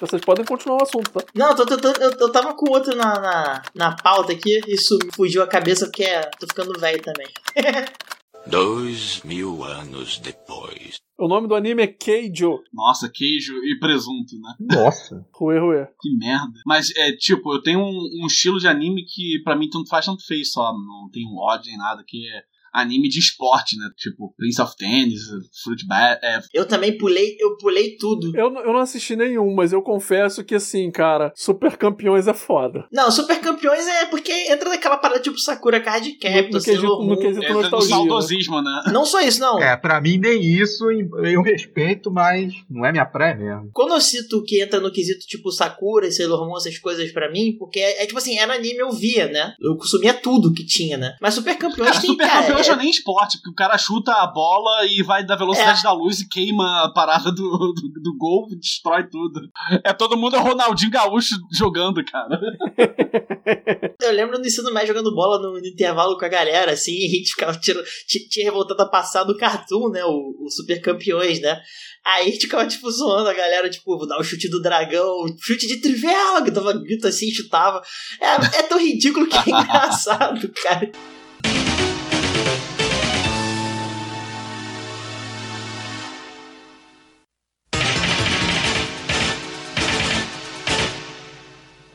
Vocês podem continuar o assunto, tá? Não, eu, tô, tentando- eu, eu tava com outro na, na, na pauta aqui, isso me fugiu a cabeça porque é, tô ficando velho também. Dois mil anos depois. O nome do anime é Keijo. Nossa, queijo e presunto, né? Nossa. Rue, rue. Que merda. Mas é tipo, eu tenho um, um estilo de anime que pra mim tanto faz, tanto fez só. Não tenho ódio nem nada, que é anime de esporte, né? Tipo, Prince of Tennis, Fruit Bat. É, Eu também pulei, eu pulei tudo. Eu, não- eu não assisti nenhum, mas eu confesso que, assim, cara, Super Campeões é foda. Não, Super Campeões é porque entra naquela parada tipo Sakura Card Captor, No- no quesito- Sailor no Moon. quesito é nostalgia, né? saudosismo, né? Não só isso, não. É, pra mim nem isso, eu respeito, mas não é minha praia mesmo. Quando eu cito que entra no quesito tipo Sakura, Sailor Moon, essas coisas pra mim, porque é, é tipo assim, era anime eu via, né? Eu consumia tudo que tinha, né? Mas Super Campeões Cara, tem, super cara, campeão já nem esporte, porque o cara chuta a bola e vai da velocidade É. da luz e queima a parada do, do, do gol e destrói tudo. É todo mundo é Ronaldinho Gaúcho jogando, cara. Eu lembro no ensino médio jogando bola no, no intervalo com a galera, assim, e a gente ficava tirando, ti- tinha revoltado a passar do Cartoon, né? O, o Super Campeões, né? Aí a gente ficava, tipo, zoando a galera, tipo, vou dar o chute do dragão, chute de trivela, que tava grito assim, chutava. É, é tão ridículo que é engraçado, cara.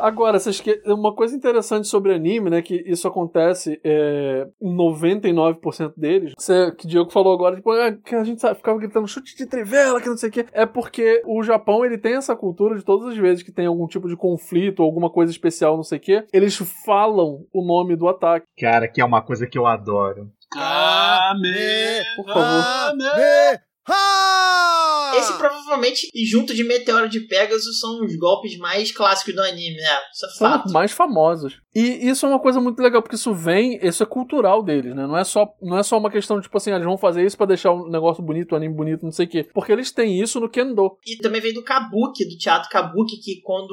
Agora, vocês que... uma coisa interessante sobre anime, né, que isso acontece é, em 99% deles, você, que o Diego falou agora, tipo, ah, que a gente sabe, ficava gritando chute de trivela, que não sei o quê, é porque o Japão, ele tem essa cultura de todas as vezes que tem algum tipo de conflito, alguma coisa especial, não sei o quê, eles falam o nome do ataque. Cara, que é uma coisa que eu adoro. Kame, Por favor. Esse provavelmente, e junto de Meteoro de Pegasus, são os golpes mais clássicos do anime, né? Isso é São fato. mais famosos. E isso é uma coisa muito legal, porque isso vem, isso é cultural deles, né? Não é só, não é só uma questão de, tipo assim, eles vão fazer isso pra deixar o negócio bonito, o anime bonito, não sei o quê. Porque eles têm isso no Kendo. E também vem do Kabuki, do teatro Kabuki, que quando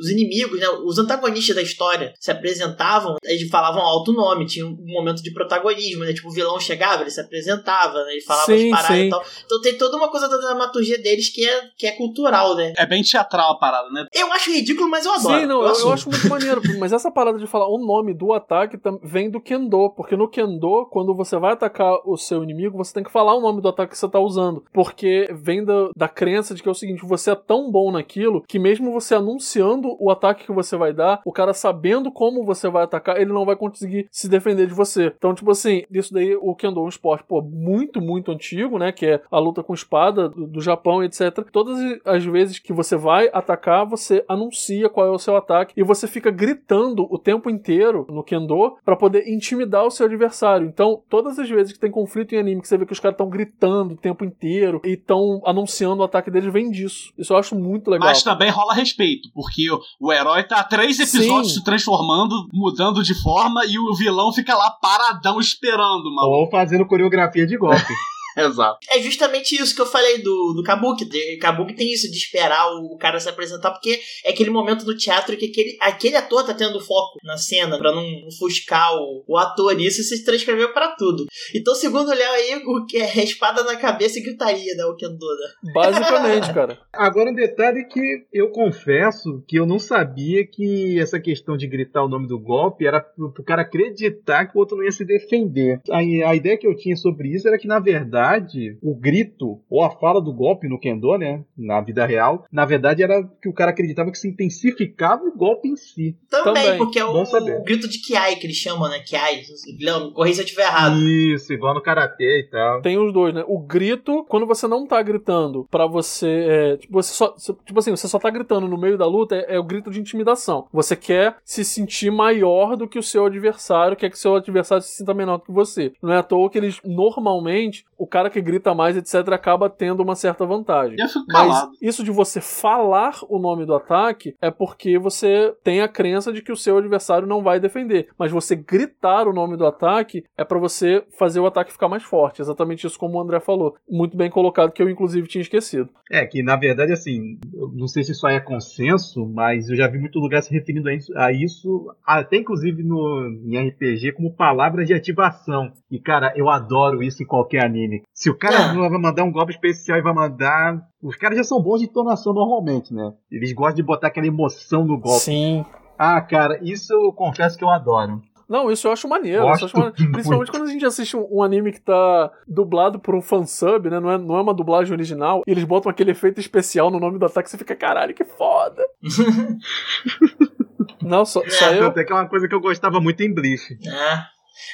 os inimigos, né, os antagonistas da história se apresentavam, eles falavam alto nome, tinha um momento de protagonismo, né? Tipo, o vilão chegava, ele se apresentava, né, ele falava Sim, as paradas sim. e tal. Então tem toda uma coisa da dramaturgia deles que é, que é cultural, né? É bem teatral a parada, né? Eu acho ridículo, mas eu adoro. Sim, não, eu, eu assumo. acho muito maneiro. Mas essa parada de falar o nome do ataque vem do Kendo. Porque no Kendo, quando você vai atacar o seu inimigo, você tem que falar o nome do ataque que você tá usando. Porque vem da, da crença de que é o seguinte: você é tão bom naquilo que mesmo você anunciando o ataque que você vai dar, o cara sabendo como você vai atacar, ele não vai conseguir se defender de você. Então, tipo assim, isso daí, o Kendo é um esporte, pô, muito, muito antigo, né? Que é a luta com espada do, do Japão, etc. Todas as vezes que você vai atacar, você anuncia qual é o seu ataque e você fica gritando o tempo inteiro no Kendo pra poder intimidar o seu adversário. Então, todas as vezes que tem conflito em anime, que você vê que os caras estão gritando o tempo inteiro e estão anunciando o ataque deles, vem disso. Isso eu acho muito legal. Mas também rola respeito, porque o, o herói tá há três episódios Sim. se transformando, mudando de forma, e o vilão fica lá paradão esperando, mano. Ou fazendo coreografia de golpe. Exato. É justamente isso que eu falei do, do Kabuki. De- Kabuki tem isso de esperar o, o cara se apresentar, porque é aquele momento do teatro que aquele, aquele ator tá tendo foco na cena, pra não ofuscar o, o ator. E isso se transcreveu pra tudo. Então, segundo o Léo aí, o que é espada na cabeça e gritaria, né? O Kendo, né? Basicamente, cara. Agora um detalhe que eu confesso que eu não sabia que essa questão de gritar o nome do golpe era pro, pro cara acreditar que o outro não ia se defender. A, a ideia que eu tinha sobre isso era que, na verdade, verdade, o grito ou a fala do golpe no Kendo, né, na vida real, na verdade era que o cara acreditava que se intensificava o golpe em si. Também, Também. porque é o, o grito de Kiai que eles chamam, né? Kiai. Leandro, corri se eu estiver errado. Isso, igual no karatê e tal. Tem os dois, né? O grito, quando você não tá gritando pra você. é, tipo, você só, tipo assim, você só tá gritando no meio da luta, é, é o grito de intimidação. Você quer se sentir maior do que o seu adversário, quer que o seu adversário se sinta menor do que você. Não é à toa que eles, normalmente, o cara que grita mais, etc., acaba tendo uma certa vantagem. Eu fico Mas calado. isso de você falar o nome do ataque é porque você tem a crença de que o seu adversário não vai defender. Mas você gritar o nome do ataque é pra você fazer o ataque ficar mais forte. Exatamente isso como o André falou. Muito bem colocado, que eu inclusive tinha esquecido. É, que na verdade, assim, eu não sei se isso aí é consenso, mas eu já vi muito lugar se referindo a isso, a isso, até inclusive no, em RPG, como palavras de ativação. E, cara, eu adoro isso em qualquer anime. Se o cara Ah. vai mandar um golpe especial e vai mandar. Os caras já são bons de entonação normalmente, né? Eles gostam de botar aquela emoção no golpe. Sim. Ah, cara, isso eu confesso que eu adoro. Não, isso eu acho maneiro. Eu acho maneiro. Principalmente quando a gente assiste um, um anime que tá dublado por um fansub, né? Não é, não é uma dublagem original. E eles botam aquele efeito especial no nome do ataque. Você fica, caralho, que foda. não, só, só eu. Até que é uma coisa que eu gostava muito em Bleach. Ah.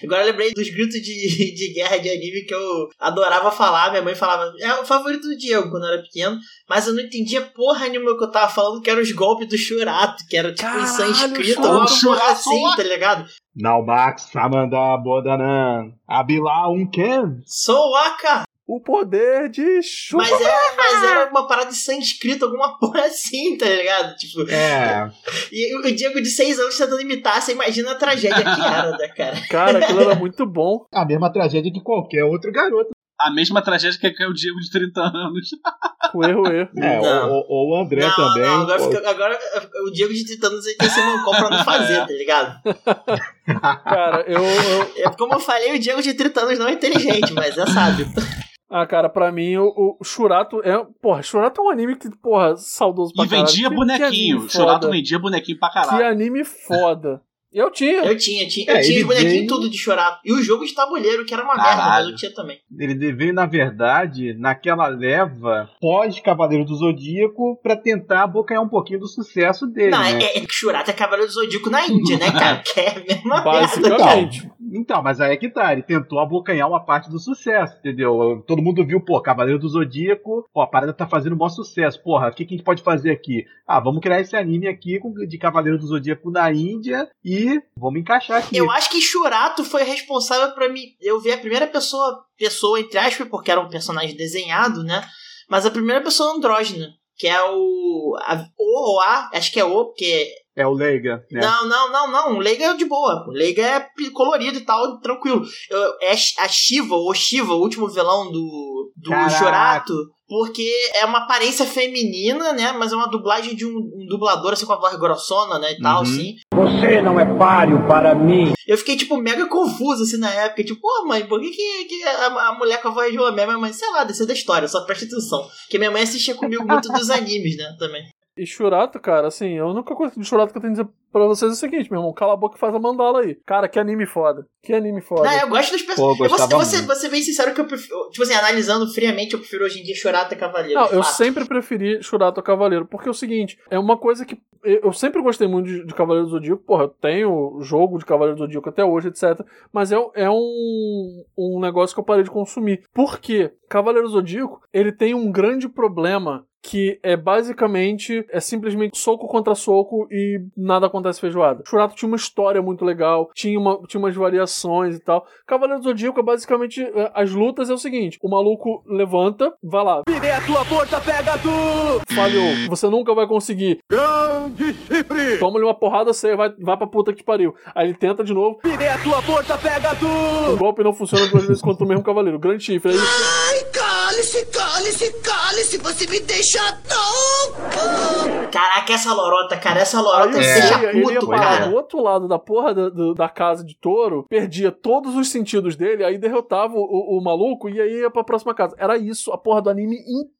Agora eu lembrei dos gritos de, de guerra de anime que eu adorava falar. Minha mãe falava, é o favorito do Diego quando eu era pequeno. Mas eu não entendia porra nenhuma que eu tava falando, que eram os golpes do Shurato, que era tipo em Caralho, sânscrito, Shurato, alguma porra assim, tá ligado? Nalmax, Samanda, Bodanan, Abilá, Unken. Soaka! O poder de chuva. Mas era, mas era uma parada de sânscrito, alguma porra assim, tá ligado? Tipo, É, e o Diego de 6 anos tentando imitar, você imagina a tragédia que era, né, cara? Cara, aquilo era muito bom. a mesma tragédia que qualquer outro garoto. A mesma tragédia que é o Diego de 30 anos. O erro, o erro. É, ou, ou o André não, também. não, agora, fica- agora o Diego de 30 anos ele tem que ser mancom pra não fazer, tá ligado? Cara, eu, eu- É, como eu falei, o Diego de 30 anos não é inteligente, mas é sábio. Ah, cara, pra mim, o, o Shurato é. Porra, Shurato é um anime que, porra, saudoso pra E caralho. vendia Que- que bonequinho. anime Churato foda. vendia bonequinho pra Que caralho. anime foda. Eu tinha. Eu tinha, tinha, É, eu tinha os bonequinhos veio- tudo de chorar. E o jogo de tabuleiro, que era uma merda, mas Caralho. eu tinha também. Ele veio, na verdade, naquela leva pós-Cavaleiro do Zodíaco pra tentar abocanhar um pouquinho do sucesso dele, não, né? é, é que Shurata é Cavaleiro do Zodíaco na Índia, né, cara? Que é a mesma merda. Basicamente. Então, mas aí é que tá, ele tentou abocanhar uma parte do sucesso, entendeu? Todo mundo viu, pô, Cavaleiro do Zodíaco, pô, a parada tá fazendo um bom sucesso. Porra, o que, que a gente pode fazer aqui? Ah, vamos criar esse anime aqui com- de Cavaleiro do Zodíaco na Índia e vamos encaixar aqui. Eu acho que Shurato foi responsável pra mim. Eu ver a primeira pessoa, pessoa, entre aspas, porque era um personagem desenhado, né? Mas a primeira pessoa andrógena, que é o. A, o ou a, acho que é o, porque É o Leiga, né? Não, não, não, não. O Leiga é de boa. O Leiga é colorido e tal, tranquilo. Eu- é a Shiva, ou Shiva, o último vilão do, do Caraca. Porque é uma aparência feminina, né? Mas é uma dublagem de um, um dublador, assim, com a voz grossona, né? E tal, Uhum. assim. Você não é páreo para mim. Eu fiquei, tipo, mega confuso, assim, na época. Tipo, pô, mãe, por que, que, que a, a mulher com a voz de homem? Minha mãe, sei lá, descer da história, só presta atenção. Porque minha mãe assistia comigo muito dos animes, né? Também. E Shurato, cara, assim, a única coisa de Shurato que eu tenho a dizer pra vocês é o seguinte, meu irmão, cala a boca e faz a mandala aí. Cara, que anime foda. Que anime foda. Não, eu gosto dos personagens. eu Eu vou, gostava eu vou ser, vou ser bem sincero que eu prefiro. Tipo assim, analisando friamente, eu prefiro hoje em dia Shurata e Cavaleiro. Não, eu fato. sempre preferi Shurato a Cavaleiro, porque é o seguinte, é uma coisa que eu sempre gostei muito de, de Cavaleiro do Zodíaco, porra, eu tenho jogo de Cavaleiro do Zodíaco até hoje, etc, mas é, é um, um negócio que eu parei de consumir. Por quê? Cavaleiro do Zodíaco, ele tem um grande problema que é basicamente é simplesmente soco contra soco e nada acontece feijoada. Shurato tinha uma história muito legal, tinha, uma, tinha umas variações e tal. Cavaleiro do Zodíaco é basicamente é, as lutas é o seguinte: o maluco levanta, vai lá, Virei a tua força, pega tu! falhou, você nunca vai conseguir. Grande chifre! Toma-lhe uma porrada, você vai, vai pra puta que te pariu. Aí ele tenta de novo, Virei a tua força, pega tu! o golpe não funciona duas vezes contra o mesmo cavaleiro. Grande chifre. Aí, Cale-se, cale-se, cale-se, você me deixa louco! Caraca, essa lorota, cara, essa lorota Aí me eu deixa sei, ele ia puto, parar cara. do outro lado da porra da, do- da casa de touro, perdia todos os sentidos dele, aí derrotava o, o- o maluco e aí ia pra próxima casa. Era isso, a porra do anime inteiro.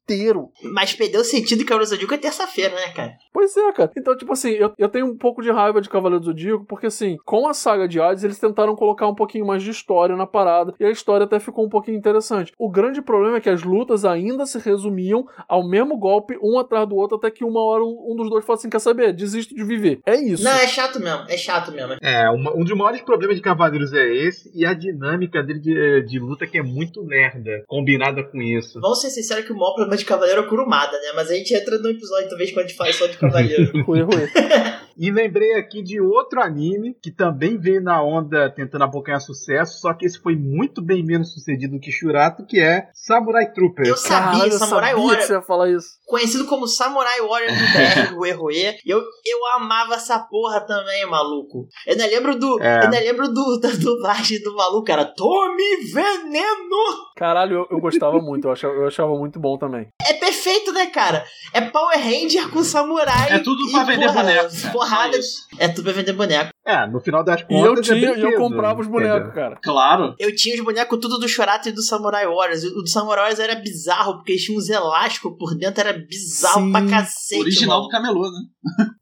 Mas perdeu o sentido de Cavaleiro do Zodíaco é terça-feira, né, cara? Pois é, cara. Então, tipo assim, eu, eu tenho um pouco de raiva de Cavaleiro do Zodíaco, porque assim, com a saga de Hades, eles tentaram colocar um pouquinho mais de história na parada, e a história até ficou um pouquinho interessante. O grande problema é que as lutas ainda se resumiam ao mesmo golpe, um atrás do outro, até que uma hora um, um dos dois fala assim: quer saber? Desisto de viver. É isso. Não, é chato mesmo, é chato mesmo. É, uma- um dos maiores problemas de Cavaleiros é esse, e a dinâmica dele de, de luta que é muito lerda, combinada com isso. Vamos ser sinceros que o maior problema de Cavaleiro é o Kurumada, né? Mas a gente entra no episódio, talvez, quando a gente faz só de Cavaleiro. E lembrei aqui de outro anime que também veio na onda tentando abocanhar sucesso, só que esse foi muito bem menos sucedido que Shurato, que é Samurai Troopers. Eu sabia, Caralho, eu Samurai sabia Warrior. que você ia falar isso. Conhecido como Samurai Warrior do BR, do Erroê. Eu, eu amava essa porra também, maluco. Eu ainda lembro do. É. Eu ainda lembro do, da dublagem do maluco, cara. Tome veneno! Caralho, eu, eu gostava muito, eu achava, eu achava muito bom também. É perfeito, né, cara? É Power Ranger com samurai. É tudo e, pra vender porra, boneco. Porrada. Isso. É tudo pra vender boneco. É, no final das E contas. eu é tinha, e eu comprava os bonecos, entendeu? cara. Claro. Eu tinha os bonecos tudo do Shurato e do Samurai Warriors. O do Samurai Warriors era bizarro, porque eles tinham uns elásticos por dentro, era bizarro Sim. pra cacete. Original mano. do camelô,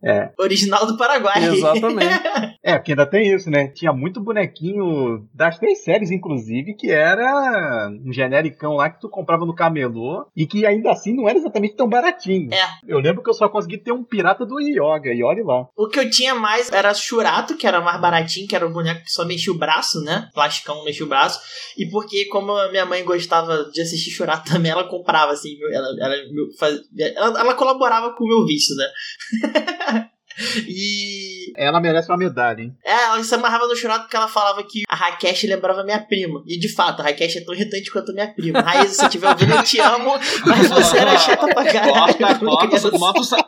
né? Original do Paraguai. Exatamente. É, porque ainda tem isso, né? Tinha muito bonequinho das três séries, inclusive, que era um genericão lá que tu comprava no camelô e que ainda assim não era exatamente tão baratinho. É. Eu lembro que eu só consegui ter um pirata do Yoga, e olhe lá. O que eu tinha mais era Shurato, que era mais baratinho, que era o boneco que só mexia o braço, né? Plasticão mexia o braço. E porque, como a minha mãe gostava de assistir Shurato também, ela comprava, assim, ela, ela, faz- ela, ela colaborava com o meu vício, né? e. Ela merece uma medalha, hein? É, ela se amarrava no Shurato porque ela falava que a Rakesh lembrava minha prima. E de fato, a Rakesh é tão irritante quanto minha prima. Raíssa, se estiver ouvindo, eu te amo, mas você era chata pra caralho. Corta, corta,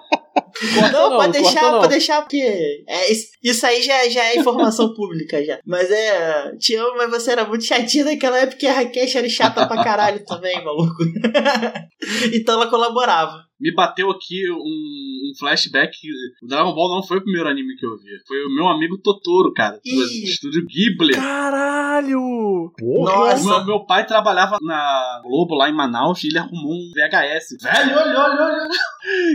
Corta Não, não, pode deixar, não. pode deixar, porque é, isso, aí já, já é informação pública já. Mas é, te amo, mas você era muito chatinha naquela época e a Rakesh era chata pra caralho também, maluco. então ela colaborava. Me bateu aqui um, um flashback. O Dragon Ball não foi o primeiro anime que eu vi. Foi o meu amigo Totoro, cara. Do Ih. estúdio Ghibli. Caralho! Nossa. Meu, meu pai trabalhava na Globo lá em Manaus e ele arrumou um VHS. Velho, olha, olha, olha.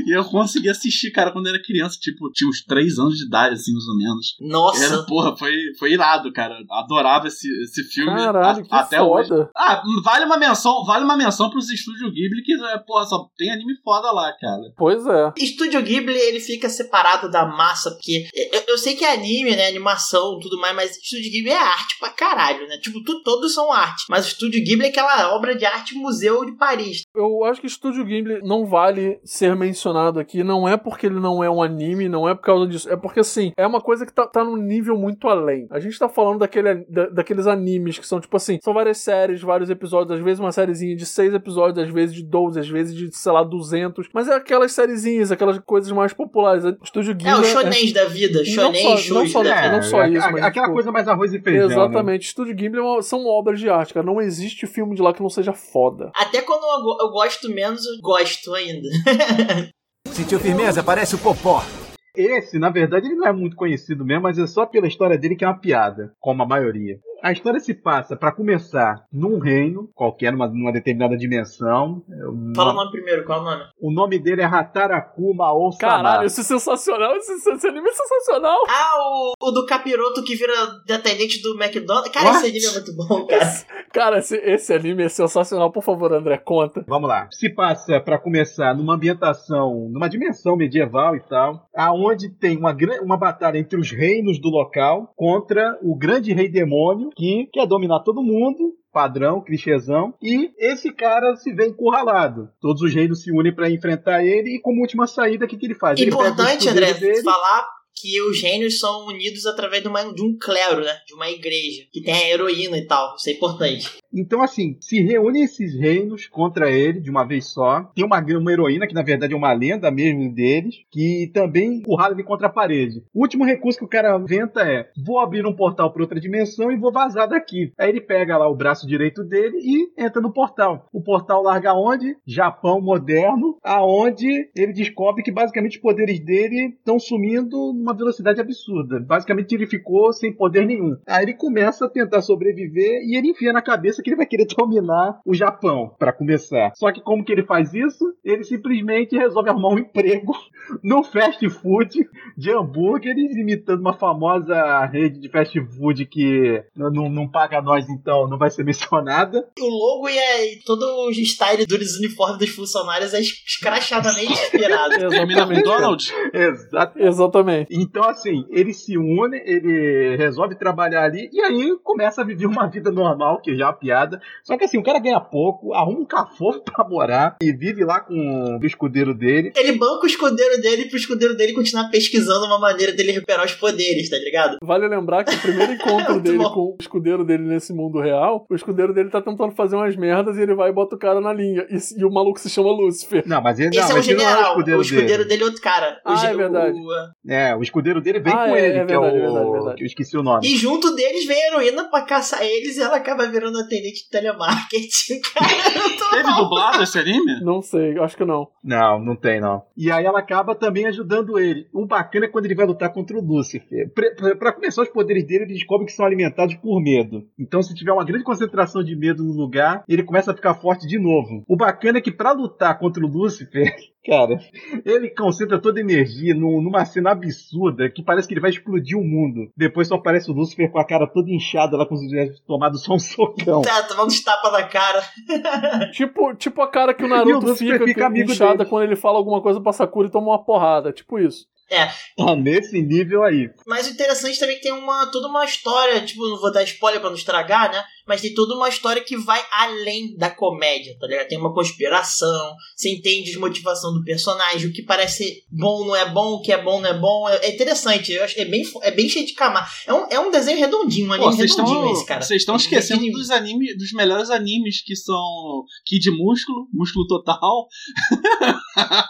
E eu consegui assistir, cara, quando era criança. Tipo, tinha uns 3 anos de idade, assim, mais ou menos. Nossa. Era, porra, foi, foi irado, cara. Adorava esse, esse filme. Caralho, a- que até foda. hoje. Ah, vale uma menção, vale uma menção pros estúdios Ghibli que, é, porra, só tem anime foda lá, cara. Pois é. Estúdio Ghibli, ele fica separado da massa, porque eu, eu sei que é anime, né, animação, tudo mais, mas Estúdio Ghibli é arte pra caralho, né? Tipo, tu- todos são arte, mas o Estúdio Ghibli é aquela obra de arte museu de Paris. Eu acho que Estúdio Ghibli não vale ser mencionado aqui. Não é porque ele não é um anime, não é por causa disso. É porque, assim, é uma coisa que tá, tá num nível muito além. A gente tá falando daquele, da- daqueles animes que são, tipo assim, são várias séries, vários episódios. Às vezes uma sériezinha de seis episódios, às vezes de 12, às vezes de, sei lá, 200. Mas é aquelas sériezinhas, aquelas coisas mais populares. Estúdio Ghibli... É, o shonens da vida, Não shonen, só- não só- da vida. não só isso, a- mas, aquela tipo, coisa mais arroz e feijão. né? Exatamente. Estúdio Ghibli é uma- são obras de arte, cara. Não existe filme de lá que não seja foda. Até quando eu, eu gosto menos, eu gosto ainda. Sentiu firmeza? Parece o Popó. Esse, na verdade, ele não é muito conhecido mesmo, mas é só pela história dele que é uma piada, como a maioria. A história se passa, pra começar, num reino, qualquer, numa, numa determinada dimensão. Uma- Fala o nome primeiro, qual é o nome? O nome dele é Hataraku Mao Caralho, isso é sensacional. Esse, esse anime é sensacional. Ah, o, o do capiroto que vira atendente do McDonald's. Cara, What? esse anime é muito bom, cara. Cara, esse, esse anime é sensacional. Por favor, André, conta. Vamos lá. Se passa, pra começar, numa ambientação, numa dimensão medieval e tal, aonde tem uma, uma batalha entre os reinos do local contra o grande rei demônio que quer dominar todo mundo. Padrão, clichêzão. E esse cara se vê encurralado. Todos os reinos se unem pra enfrentar ele. E como última saída, o que, que ele faz? Ele Importante, escudeiro André, dele, falar que os reinos são unidos através de, uma, de um clero, né? De uma igreja, que tem a heroína e tal. Isso é importante. Então, assim, se reúnem esses reinos contra ele de uma vez só. Tem uma, uma heroína, que na verdade é uma lenda mesmo deles, que também empurrada ele contra a parede. O último recurso que o cara inventa é: vou abrir um portal para outra dimensão e vou vazar daqui. Aí ele pega lá o braço direito dele e entra no portal. O portal larga onde? Japão moderno, aonde ele descobre que basicamente os poderes dele estão sumindo numa velocidade absurda. Basicamente ele ficou sem poder nenhum. Aí ele começa a tentar sobreviver e ele enfia na cabeça que ele vai querer dominar o Japão, para começar. Só que como que ele faz isso? Ele simplesmente resolve arrumar um emprego no fast food de hambúrgueres, imitando uma famosa rede de fast food que não, não paga nós, então não vai ser mencionada. O logo e, é, todo o style dos uniformes dos funcionários é escrachadamente inspirado. Com Donald? Exato. Exatamente. Então, assim, ele se une, ele resolve trabalhar ali e aí começa a viver uma vida normal, que já é piada. Só que assim, o cara ganha pouco, arruma um cafofo pra morar e vive lá com o escudeiro dele. Ele banca o escudeiro dele pro escudeiro dele continuar pesquisando uma maneira dele recuperar os poderes, tá ligado? Vale lembrar que o primeiro encontro dele bom. com o escudeiro dele nesse mundo real, o escudeiro dele tá tentando fazer umas merdas e ele vai e bota o cara na linha. E, e o maluco se chama Lúcifer. Não, mas ele Esse não, é o mas ele não é o general. escudeiro, o escudeiro dele. dele é outro cara. O Ah, é verdade. o- É, o escudeiro dele vem Ah, com é, ele, é que é verdade, o. verdade, verdade. que eu esqueci o nome. E junto deles vem a heroína pra caçar eles e ela acaba virando atendente de telemarketing. Cara, eu tô Teve dublado esse anime? Não sei, acho que não. Não, não tem não. E aí ela acaba também ajudando ele. O bacana é quando ele vai lutar contra o Lúcifer. Pra começar os poderes dele, ele descobre que são alimentados por medo. Então, se tiver uma grande concentração de medo no lugar, ele começa a ficar forte de novo. O bacana é que pra lutar contra o Lúcifer, cara, ele concentra toda a energia num- numa cena absurda que parece que ele vai explodir o mundo. Depois só aparece o Lúcifer com a cara toda inchada lá com os olhos tomados só um socão. Tá, tomando uns tapas na cara. Tipo, tipo a cara que o o Naruto Lúcifer fica, fica amigo inchada dele. quando ele fala alguma coisa pra Sakura e toma uma porrada. Tipo isso. Tá nesse nível aí. Mas o interessante também é que tem uma, toda uma história, tipo, não vou dar spoiler pra não estragar, né? Mas tem toda uma história que vai além da comédia, tá ligado? Tem uma conspiração, você entende a desmotivação do personagem, o que parece bom não é bom, o que é bom não é bom. É, é interessante, eu acho, é, bem, é bem cheio de camada. É um, é um desenho redondinho, um Pô, anime vocês redondinho estão esse, cara. vocês estão esquecendo dos animes, dos melhores animes que são Kid Músculo, Músculo Total,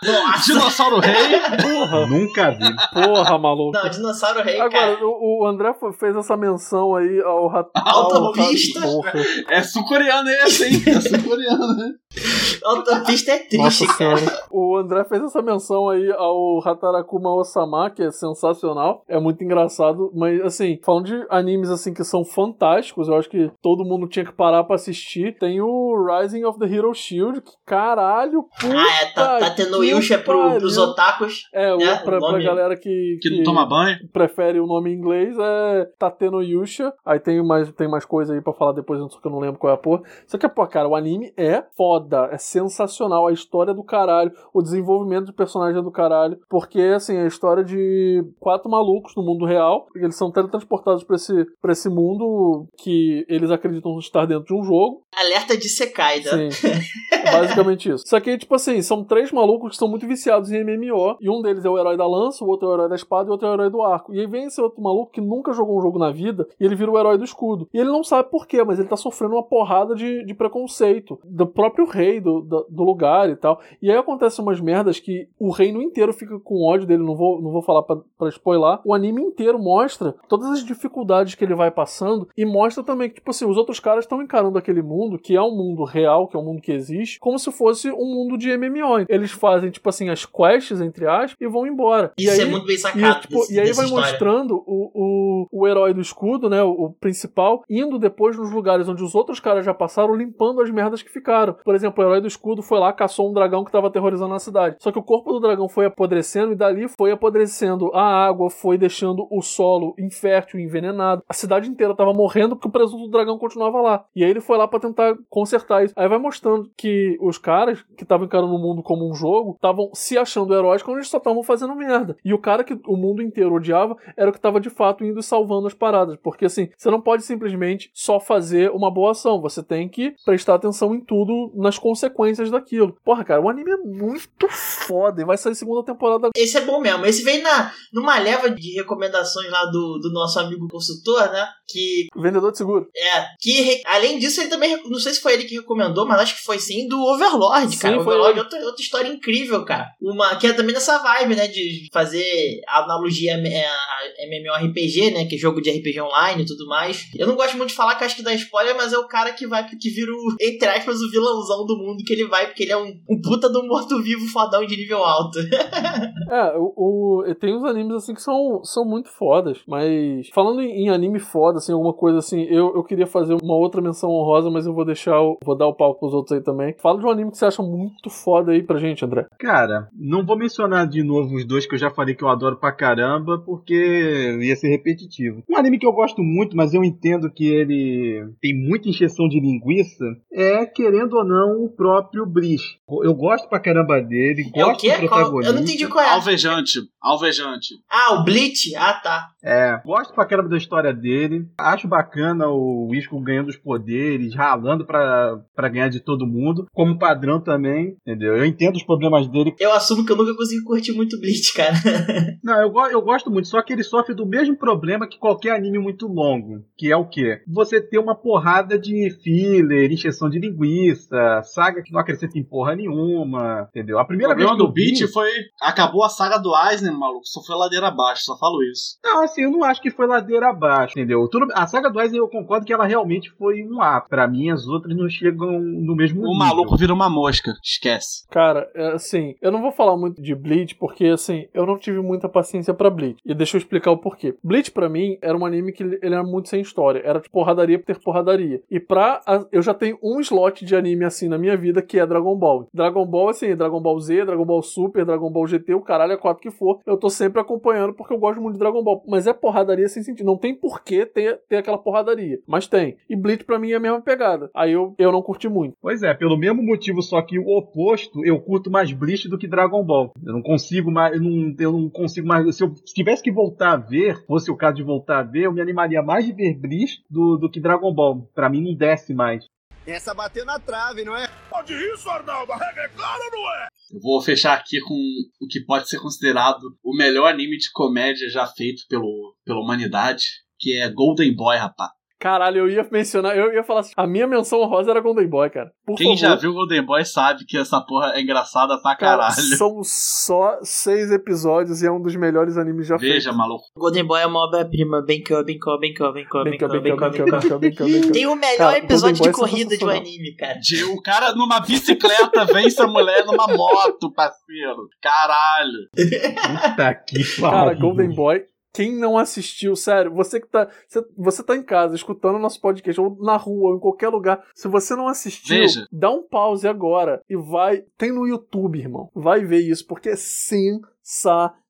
Nossa! Dinossauro Rei. Porra, Nunca vi. porra, maluco. Não, Dinossauro Rei, Agora, cara. o, o André fez essa menção aí ao. Autopista. Porra. É sul-coreano esse, hein? É sul-coreano, né? Autopista é triste, Nossa cara. senhora. O André fez essa menção aí ao Hatarakuma Osama, que é sensacional. É muito engraçado. Mas, assim, falando de animes assim que são fantásticos, eu acho que todo mundo tinha que parar pra assistir. Tem o Rising of the Hero Shield, que caralho, puta Ah, é, tá, tá tendo que Yusha pro, pros otakus. É, o, né, pra, pra galera que, Que não toma banho. prefere o nome em inglês é Tateno Yusha. Aí tem mais, tem mais coisa aí pra falar depois, só que eu não lembro qual é a porra. Só que, pô, cara, o anime é foda, é sensacional. A história é do caralho, o desenvolvimento de personagem é do caralho. Porque, assim, é a história de quatro malucos no mundo real. Eles são teletransportados pra esse, pra esse mundo que eles acreditam estar dentro de um jogo. Alerta de Sekai, né? Sim. Basicamente isso. Só que, tipo assim, são três malucos que são muito viciados em MMO. E um deles é o herói da lança, o outro é o herói da espada e o outro é o herói do arco. E aí vem esse outro maluco que nunca jogou um jogo na vida e ele vira o herói do escudo. E ele não sabe por quê, mas ele tá sofrendo uma porrada de, de preconceito do próprio rei do, do, do lugar e tal. E aí acontecem umas merdas que o reino inteiro fica com ódio dele. Não vou, não vou falar pra, pra spoiler. O anime inteiro mostra todas as dificuldades que ele vai passando e mostra também que, tipo assim, os outros caras estão encarando aquele mundo, que é um mundo real, que é um mundo que existe, como se fosse um mundo de MMO. Eles fazem, tipo assim, as quests, entre aspas, e vão embora. Isso e aí, é muito bem sacado. e, tipo, desse- e aí vai história. mostrando o, o, o herói do escudo, né? O, o principal, indo depois nos lugares onde os outros caras já passaram, limpando as merdas que ficaram. Por exemplo, o herói do escudo foi lá, caçou um dragão que tava aterrorizando a cidade. Só que o corpo do dragão foi apodrecendo e dali foi apodrecendo a água, foi deixando o solo infértil, envenenado. A cidade inteira tava morrendo porque o presunto do dragão continuava lá. E aí ele foi lá pra tentar consertar isso. Aí vai mostrando que os caras que estavam encarando o mundo como um jogo estavam se achando heróis quando eles só estavam fazendo merda. E o cara que o mundo inteiro odiava era o que tava de fato indo salvando as paradas. Porque assim, você não pode simplesmente só fazer fazer uma boa ação, você tem que prestar atenção em tudo, nas consequências daquilo. Porra, cara, o anime é muito foda e vai sair segunda temporada. Esse é bom mesmo. Esse vem na, numa leva de recomendações lá do, do nosso amigo consultor, né? Que. Vendedor de seguro. É. Que, além disso, ele também. Não sei se foi ele que recomendou, mas acho que foi sim do Overlord, Sim, cara. foi Overlord é outra, outra história incrível, cara. Uma que é também nessa vibe, né? De fazer analogia a, a MMORPG, né? Que é jogo de RPG online e tudo mais. Eu não gosto muito de falar que acho que dá spoiler, mas é o cara que vai, que vira o, entre aspas, o vilãozão do mundo que ele vai, porque ele é um, um puta do morto-vivo fodão de nível alto. É, o, o- tem uns animes assim que são, são muito fodas, mas falando em, em anime foda, assim, alguma coisa assim, eu, eu queria fazer uma outra menção honrosa, mas eu vou deixar, o- vou dar o palco pros outros aí também. Fala de um anime que você acha muito foda aí pra gente, André. Cara, não vou mencionar de novo os dois que eu já falei que eu adoro pra caramba, porque ia ser repetitivo. Um anime que eu gosto muito, mas eu entendo que ele tem muita encheção de linguiça, é, querendo ou não, o próprio Bleach. Eu gosto pra caramba dele, É o gosto quê? do Qual- protagonista. Eu não entendi qual é. Alvejante. Alvejante. Ah, o Bleach? Ah, tá. É, gosto pra caramba da história dele. Acho bacana o Isco ganhando os poderes, ralando pra, pra ganhar de todo mundo. Como padrão também, entendeu? Eu entendo os problemas dele. Eu assumo que eu nunca consegui curtir muito Bleach, cara. Não, eu, go- eu gosto muito, só que ele sofre do mesmo problema que qualquer anime muito longo. Que é o quê? Você ter uma porrada de filler, encheção de linguiça, saga que não acrescenta em porra nenhuma, entendeu? A O primeira vez problema que eu do vi... Beat foi. Acabou a saga do Eisner, maluco. Só foi ladeira abaixo, só falo isso. Não, assim, eu não acho que foi ladeira abaixo, entendeu? Tudo, a saga do Eisen eu concordo que ela realmente foi um A. Pra mim, as outras não chegam no mesmo O nível. maluco vira uma mosca. Esquece. Cara, é, assim, eu não vou falar muito de Bleach, porque, assim, eu não tive muita paciência pra Bleach. E deixa eu explicar o porquê. Bleach, pra mim, era um anime que ele era muito sem história. Era de porradaria por ter porradaria. E pra. eu já tenho um slot de anime assim na minha vida, que é Dragon Ball. Dragon Ball, assim, Dragon Ball Z, Dragon Ball Super, Dragon Ball GT, o caralho é quatro que for. Eu tô sempre acompanhando porque eu gosto muito de Dragon Ball. Mas é porradaria sem sentido. Não tem porquê ter, ter aquela porradaria. Mas tem. E Bleach, pra mim, é a mesma pegada. Aí eu, eu não curti muito. Pois é, pelo mesmo motivo, só que o oposto, eu curto mais Bleach do que Dragon Ball. Eu não consigo mais, eu não, eu não consigo mais. Se eu tivesse que voltar a ver, fosse o caso de voltar a ver, eu me animaria mais de ver Bleach do, do que Dragon Ball. Pra mim não desce mais. Essa bateu na trave, não é? Pode isso, Arnaldo? A regra é clara ou não é? Eu vou fechar aqui com o que pode ser considerado o melhor anime de comédia já feito pelo, pela humanidade, que é Golden Boy, rapaz. Caralho, eu ia mencionar, eu ia falar assim, a minha menção honrosa era Golden Boy, cara. Por Quem favor. já viu Golden Boy sabe que essa porra é engraçada pra Cara, caralho. são só seis episódios e é um dos melhores animes já feitos. Veja, maluco. Golden Boy é uma obra-prima. Benkyo, Benkyo, Benkyo, Benkyo, Benkyo, Benkyo, Benkyo, Benkyo. Tem o melhor Cara, episódio de é corrida de um anime, cara. De- o cara numa bicicleta vence a mulher numa moto, parceiro. Caralho. Puta que Cara, pariu. Golden Boy, quem não assistiu, sério, você que tá. Você, você tá em casa escutando nosso podcast, ou na rua, ou em qualquer lugar. Se você não assistiu, Veja. dá um pause agora e vai. Tem no YouTube, irmão. Vai ver isso, porque é sensacional.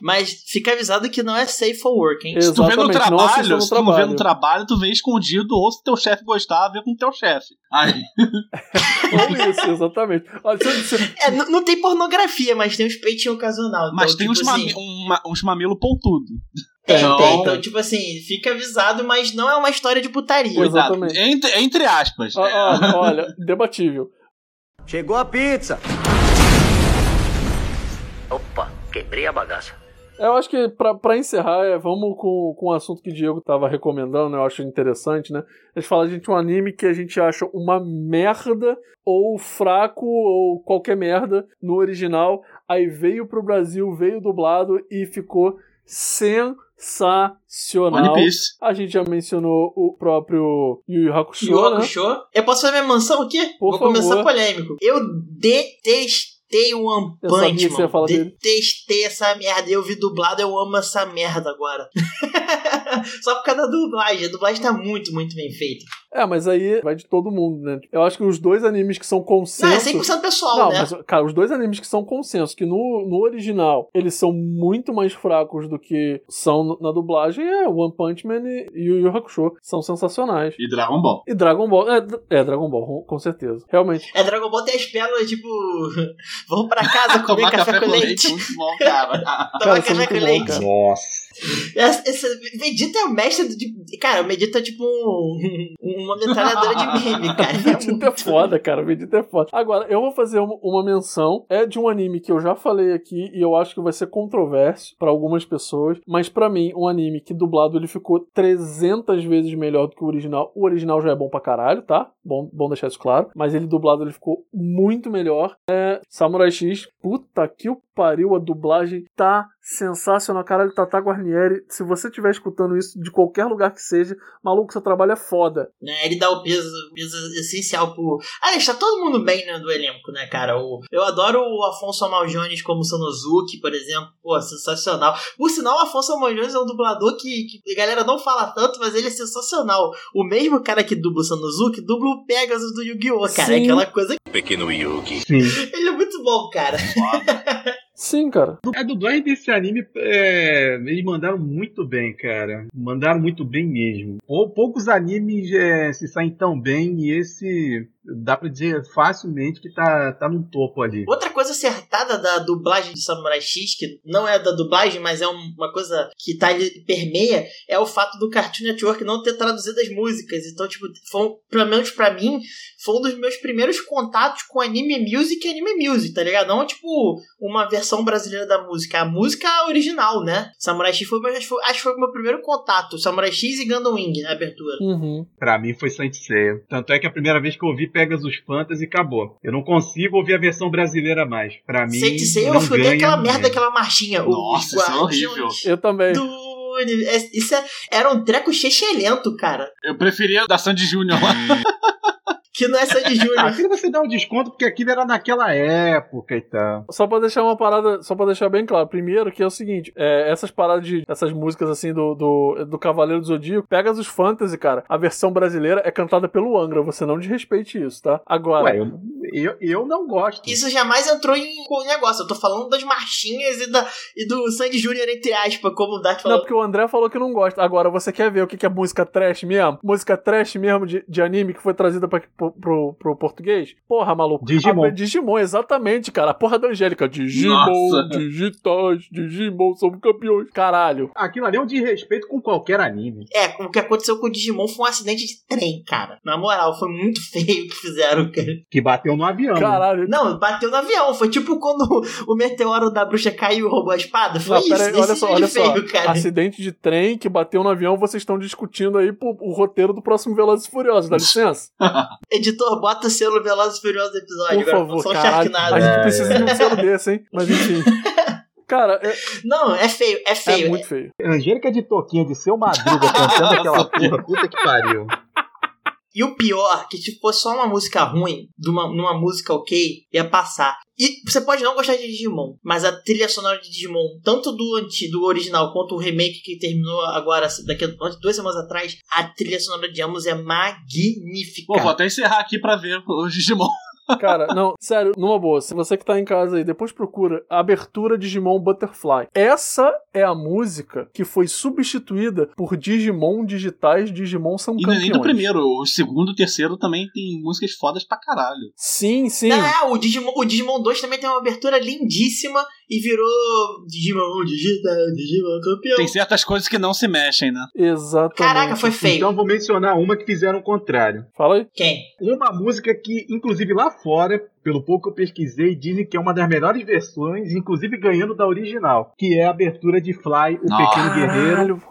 Mas fica avisado que não é safe for work, hein? Se tu vê no Exatamente, não assista trabalho, se tu não vê trabalho. no trabalho, tu vê escondido, ou se teu chefe gostar, vê com teu chefe. Aí, Ou isso, exatamente. Olha, se- se- É, não tem pornografia, mas tem uns peitinhos ocasional. Então, mas tem tipo uns, assim, mami, um- uns mamilo pontudo. Tem, Então- tem. Então, tipo assim, fica avisado, mas não é uma história de putaria. Exatamente. Entre, entre aspas. Ó, É. Olha, olha, debatível. Chegou a pizza. Opa, quebrei a bagaça. Eu acho que pra, pra encerrar, é, vamos com, com o assunto que o Diego tava recomendando, eu acho interessante, né? A gente fala, gente, um anime que a gente acha uma merda, ou fraco, ou qualquer merda no original, aí veio pro Brasil, veio dublado e ficou sensacional. One Piece. A gente já mencionou o próprio Yu Yu Hakusho, Yu né? Hakusho. Eu posso fazer minha mansão aqui? Por Vou começar favor. polêmico. Eu detestei o One Punch, mano. dele. Detestei essa merda. Eu vi dublado, eu amo essa merda agora. Só por causa da dublagem. A dublagem tá muito, muito bem feita. É, mas aí vai de todo mundo, né? Eu acho que os dois animes que são consenso. Não, é 100% pessoal, Não, né? mas, cara, os dois animes que são consenso, que no, no original eles são muito mais fracos do que são na dublagem, é One Punch Man e, e Yu Yu Hakusho. São sensacionais. E Dragon Ball. E Dragon Ball. É, é, Dragon Ball, com- certeza. Realmente. É, Dragon Ball tem as pérolas, tipo, vamos pra casa comer Tomar café, com leite. é muito bom, cara. Tomar Cara, é café muito com bom, leite. cara. Nossa. Essa, essa- Vegeta é o mestre do. de- Cara, o Vegeta é tipo um, uma metralhadora de meme, cara. É Vegeta é foda, cara. Vegeta é foda. Agora, eu vou fazer uma, uma menção. É de um anime que eu já falei aqui e eu acho que vai ser controverso pra algumas pessoas. Mas pra mim, um anime que dublado ele ficou 300 vezes melhor do que o original. O original já é bom pra caralho, tá? Bom, bom deixar isso claro. Mas ele dublado ele ficou muito melhor. É Samurai X. Puta que o pariu. A dublagem tá sensacional. Caralho, Tata Guarnieri. Se você estiver escutando isso de qualquer lugar que seja, maluco, seu trabalho é foda. né? Ele dá o peso, o peso essencial pro. Aliás, tá todo mundo bem né, do elenco, né, cara? O, eu adoro o Afonso Amal Jones como Sonozuki, por exemplo. Pô, sensacional. Por sinal, o Afonso Amal Jones é um dublador que, que a galera não fala tanto, mas ele é sensacional. O mesmo cara que dubla o Sonozuki dubla o Pegasus do Yu-Gi-Oh! cara. É Sim. aquela coisa. Pequeno Yugi. Sim. Ele é muito bom, cara. Sim, cara. A dublagem desse anime, é, eles mandaram muito bem, cara. Mandaram muito bem mesmo. Pou- Poucos animes é, se saem tão bem e esse dá pra dizer facilmente que tá, tá no topo ali. Outra coisa acertada da dublagem de Samurai X, que não é da dublagem, mas é um- uma coisa que tá ali, permeia, é o fato do Cartoon Network não ter traduzido as músicas. Então, tipo, foi, pelo menos pra mim, foi um dos meus primeiros contatos com anime music e anime music, tá ligado? Não, tipo, uma versão brasileira da música, a música original, né? Samurai X foi, acho, que foi- acho que foi o meu primeiro contato. Samurai X e Gundam Wing, na abertura. Uhum. Pra mim foi Saint Seiya. Tanto é que a primeira vez que eu ouvi Pegasus Fantasy acabou. Eu não consigo ouvir a versão brasileira mais. Pra mim, Sem dizer, eu ganha aquela merda, mesmo. aquela marchinha. Nossa, os isso é horrível. Eu também. do é- Isso é- era um treco chechelento, cara. Eu preferia da Sandy Júnior lá. Que não é Sandy Júnior. aquilo você dá um desconto porque aquilo era naquela época e tal. Só pra deixar uma parada, só pra deixar bem claro, primeiro que é o seguinte, é, essas paradas de, essas músicas assim do, do, do Cavaleiro do Zodíaco, Pegasus Fantasy, cara, a versão brasileira é cantada pelo Angra, você não desrespeite isso, tá? Agora, Ué, eu, eu, eu não gosto. Isso jamais entrou em negócio. Eu tô falando das marchinhas e, da, e do Sandy Júnior, entre aspas, como o Dart não, falou. porque o André falou que não gosta. Agora, você quer ver o que que é música trash mesmo? Música trash mesmo de, de anime que foi trazida pra, pro, pro, pro português? Porra, maluco. Digimon. A- Digimon, exatamente, cara. A porra da Angélica. Digimon, Nossa. digitais, Digimon, somos campeões. Caralho. Aquilo ali é um desrespeito com qualquer anime. É, o que aconteceu com o Digimon foi um acidente de trem, cara. Na moral, foi muito feio o que fizeram, cara. Que bateu no avião. Caralho. Não, bateu no avião. Foi tipo quando o meteoro da bruxa caiu e roubou a espada. Foi Não, isso. aí, olha só, olha só. feio, cara. Acidente de trem que bateu no avião, vocês estão discutindo aí pro, o roteiro do próximo Velozes e Furiosos, dá licença? Editor, bota o selo Velozes e Furiosos do episódio. Por agora. favor, Só um caralho. A gente É, precisa de um selo desse, hein? Mas enfim. Cara, é, Não, é feio, é é feio. muito feio. Angélica de Toquinha de seu Madruga cantando aquela porra, puta que pariu. E o pior, que se fosse só uma música ruim, numa música ok, ia passar. E você pode não gostar de Digimon, mas a trilha sonora de Digimon, tanto do anti, do original quanto o remake que terminou agora, daqui a duas semanas atrás, a trilha sonora de ambos é magnífica. Pô, vou até encerrar aqui pra ver o Digimon. Cara, não, sério, numa boa, se você que tá em casa aí, depois procura a abertura Digimon Butterfly. Essa é a música que foi substituída por Digimon digitais, Digimon são E não é campeões. nem do primeiro, o segundo e o terceiro também tem músicas fodas pra caralho. Sim, sim. É, o Digimon, o Digimon 2 também tem uma abertura lindíssima e virou Digimon digital, Digimon campeão. Tem certas coisas que não se mexem, né? Exatamente. Caraca, foi feio. Então vou mencionar uma que fizeram o contrário. Fala aí. Quem? Uma música que, inclusive lá fora, pelo pouco que eu pesquisei, dizem que é uma das melhores versões, inclusive ganhando da original, que é a abertura de Fly, o Nossa. Pequeno Guerreiro,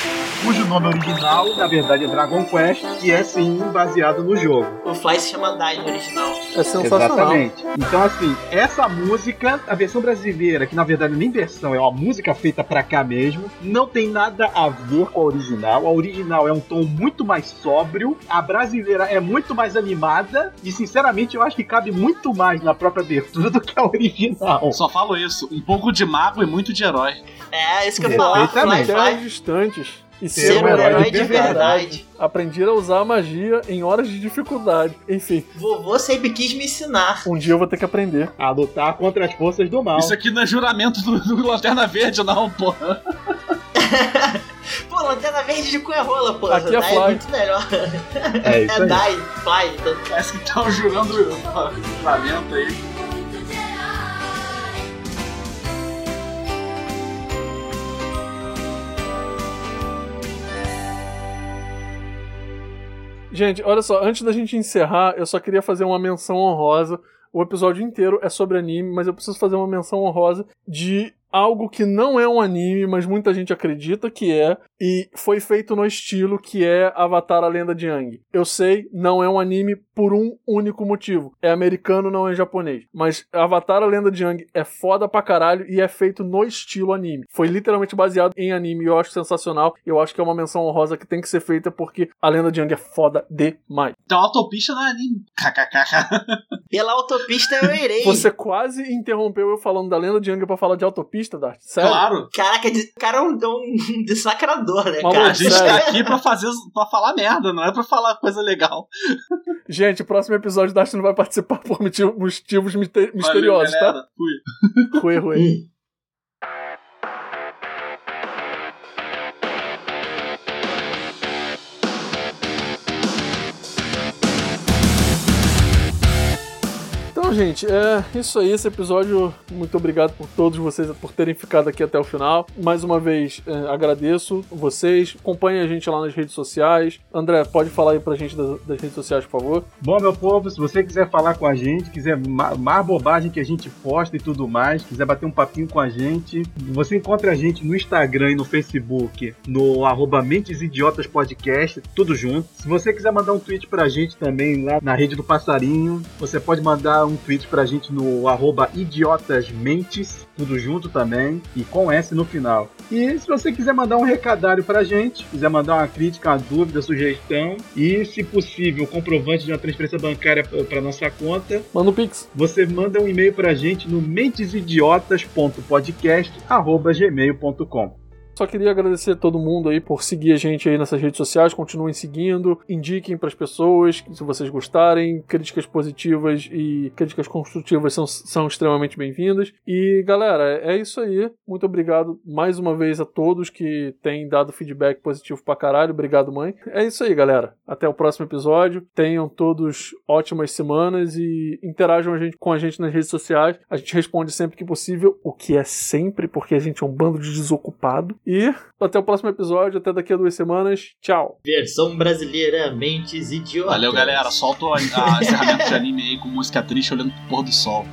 Caralho. Cujo nome original, na verdade, é Dragon Quest, que é sim baseado no jogo. O Fly se chama Dai no original. É sensacional. Exatamente. Então, assim, essa música, a versão brasileira, que na verdade nem versão, é uma música feita pra cá mesmo, não tem nada a ver com a original. A original é um tom muito mais sóbrio, a brasileira é muito mais animada, e sinceramente eu acho que cabe muito mais na própria abertura do que a original. Só falo isso, um pouco de mago e muito de herói. É, isso que eu falar. Fly. Fly. Distantes. E ser, ser um herói, herói de verdade. verdade. Aprendi a usar a magia em horas de dificuldade. Enfim. Vovô sempre quis me ensinar. Um dia eu vou ter que aprender. A lutar contra as forças do mal. Isso aqui não é juramento do, do Lanterna Verde, não, porra. Pô, lanterna verde de cuerrola, pô. Aqui é Fly. É muito melhor. É isso é Dai, Fly. Então... Parece que estão jurando juramento aí. Gente, olha só, antes da gente encerrar, eu só queria fazer uma menção honrosa. O episódio inteiro é sobre anime, mas eu preciso fazer uma menção honrosa de algo que não é um anime, mas muita gente acredita que é, e foi feito no estilo que é Avatar a Lenda de Aang. Eu sei, não é um anime por um único motivo. É americano, não é japonês. Mas Avatar a Lenda de Aang é foda pra caralho e é feito no estilo anime. Foi literalmente baseado em anime e eu acho sensacional. Eu acho que é uma menção honrosa que tem que ser feita porque a Lenda de Aang é foda demais. Então a autopista não é anime. Pela autopista eu irei. Você quase interrompeu eu falando da Lenda de Aang pra falar de autopista Dart? Sério? Claro. Caraca, o cara é um, um dessacrador, né, cara? a gente tá aqui pra fazer, pra falar merda, não é pra falar coisa legal. Gente, o próximo episódio Dart não vai participar por motivos misteriosos, Valeu, tá? Fui. Rui, Rui. Então, gente, é isso aí. Esse episódio. Muito obrigado por todos vocês por terem ficado aqui até o final. Mais uma vez, é, agradeço vocês. Acompanhem a gente lá nas redes sociais. André, pode falar aí pra gente das, das redes sociais, por favor. Bom, meu povo, se você quiser falar com a gente, quiser mais bobagem que a gente posta e tudo mais, quiser bater um papinho com a gente, você encontra a gente no Instagram e no Facebook, no arroba Mentes Idiotas Podcast, tudo junto. Se você quiser mandar um tweet pra gente também lá na rede do Passarinho, você pode mandar um tweet pra gente no arroba idiotasmentes, tudo junto também, e com S no final. E se você quiser mandar um recadário pra gente, quiser mandar uma crítica, uma dúvida, sugestão, e se possível, comprovante de uma transferência bancária para nossa conta, manda um pix. Você manda um e-mail pra gente no mentesidiotas.podcast@gmail.com. Só queria agradecer a todo mundo aí por seguir a gente aí nessas redes sociais. Continuem seguindo, indiquem para as pessoas se vocês gostarem. Críticas positivas e críticas construtivas são, são extremamente bem-vindas. E galera, é isso aí. Muito obrigado mais uma vez a todos que têm dado feedback positivo pra caralho. Obrigado, mãe. É isso aí, galera. Até o próximo episódio. Tenham todos ótimas semanas e interajam a gente, com a gente nas redes sociais. A gente responde sempre que possível, o que é sempre, porque a gente é um bando de desocupado. E até o próximo episódio, até daqui a duas semanas. Tchau. Versão brasileira, mentes idiotas. Valeu, galera. Solta a encerramento de anime aí com música triste olhando pro pôr do sol.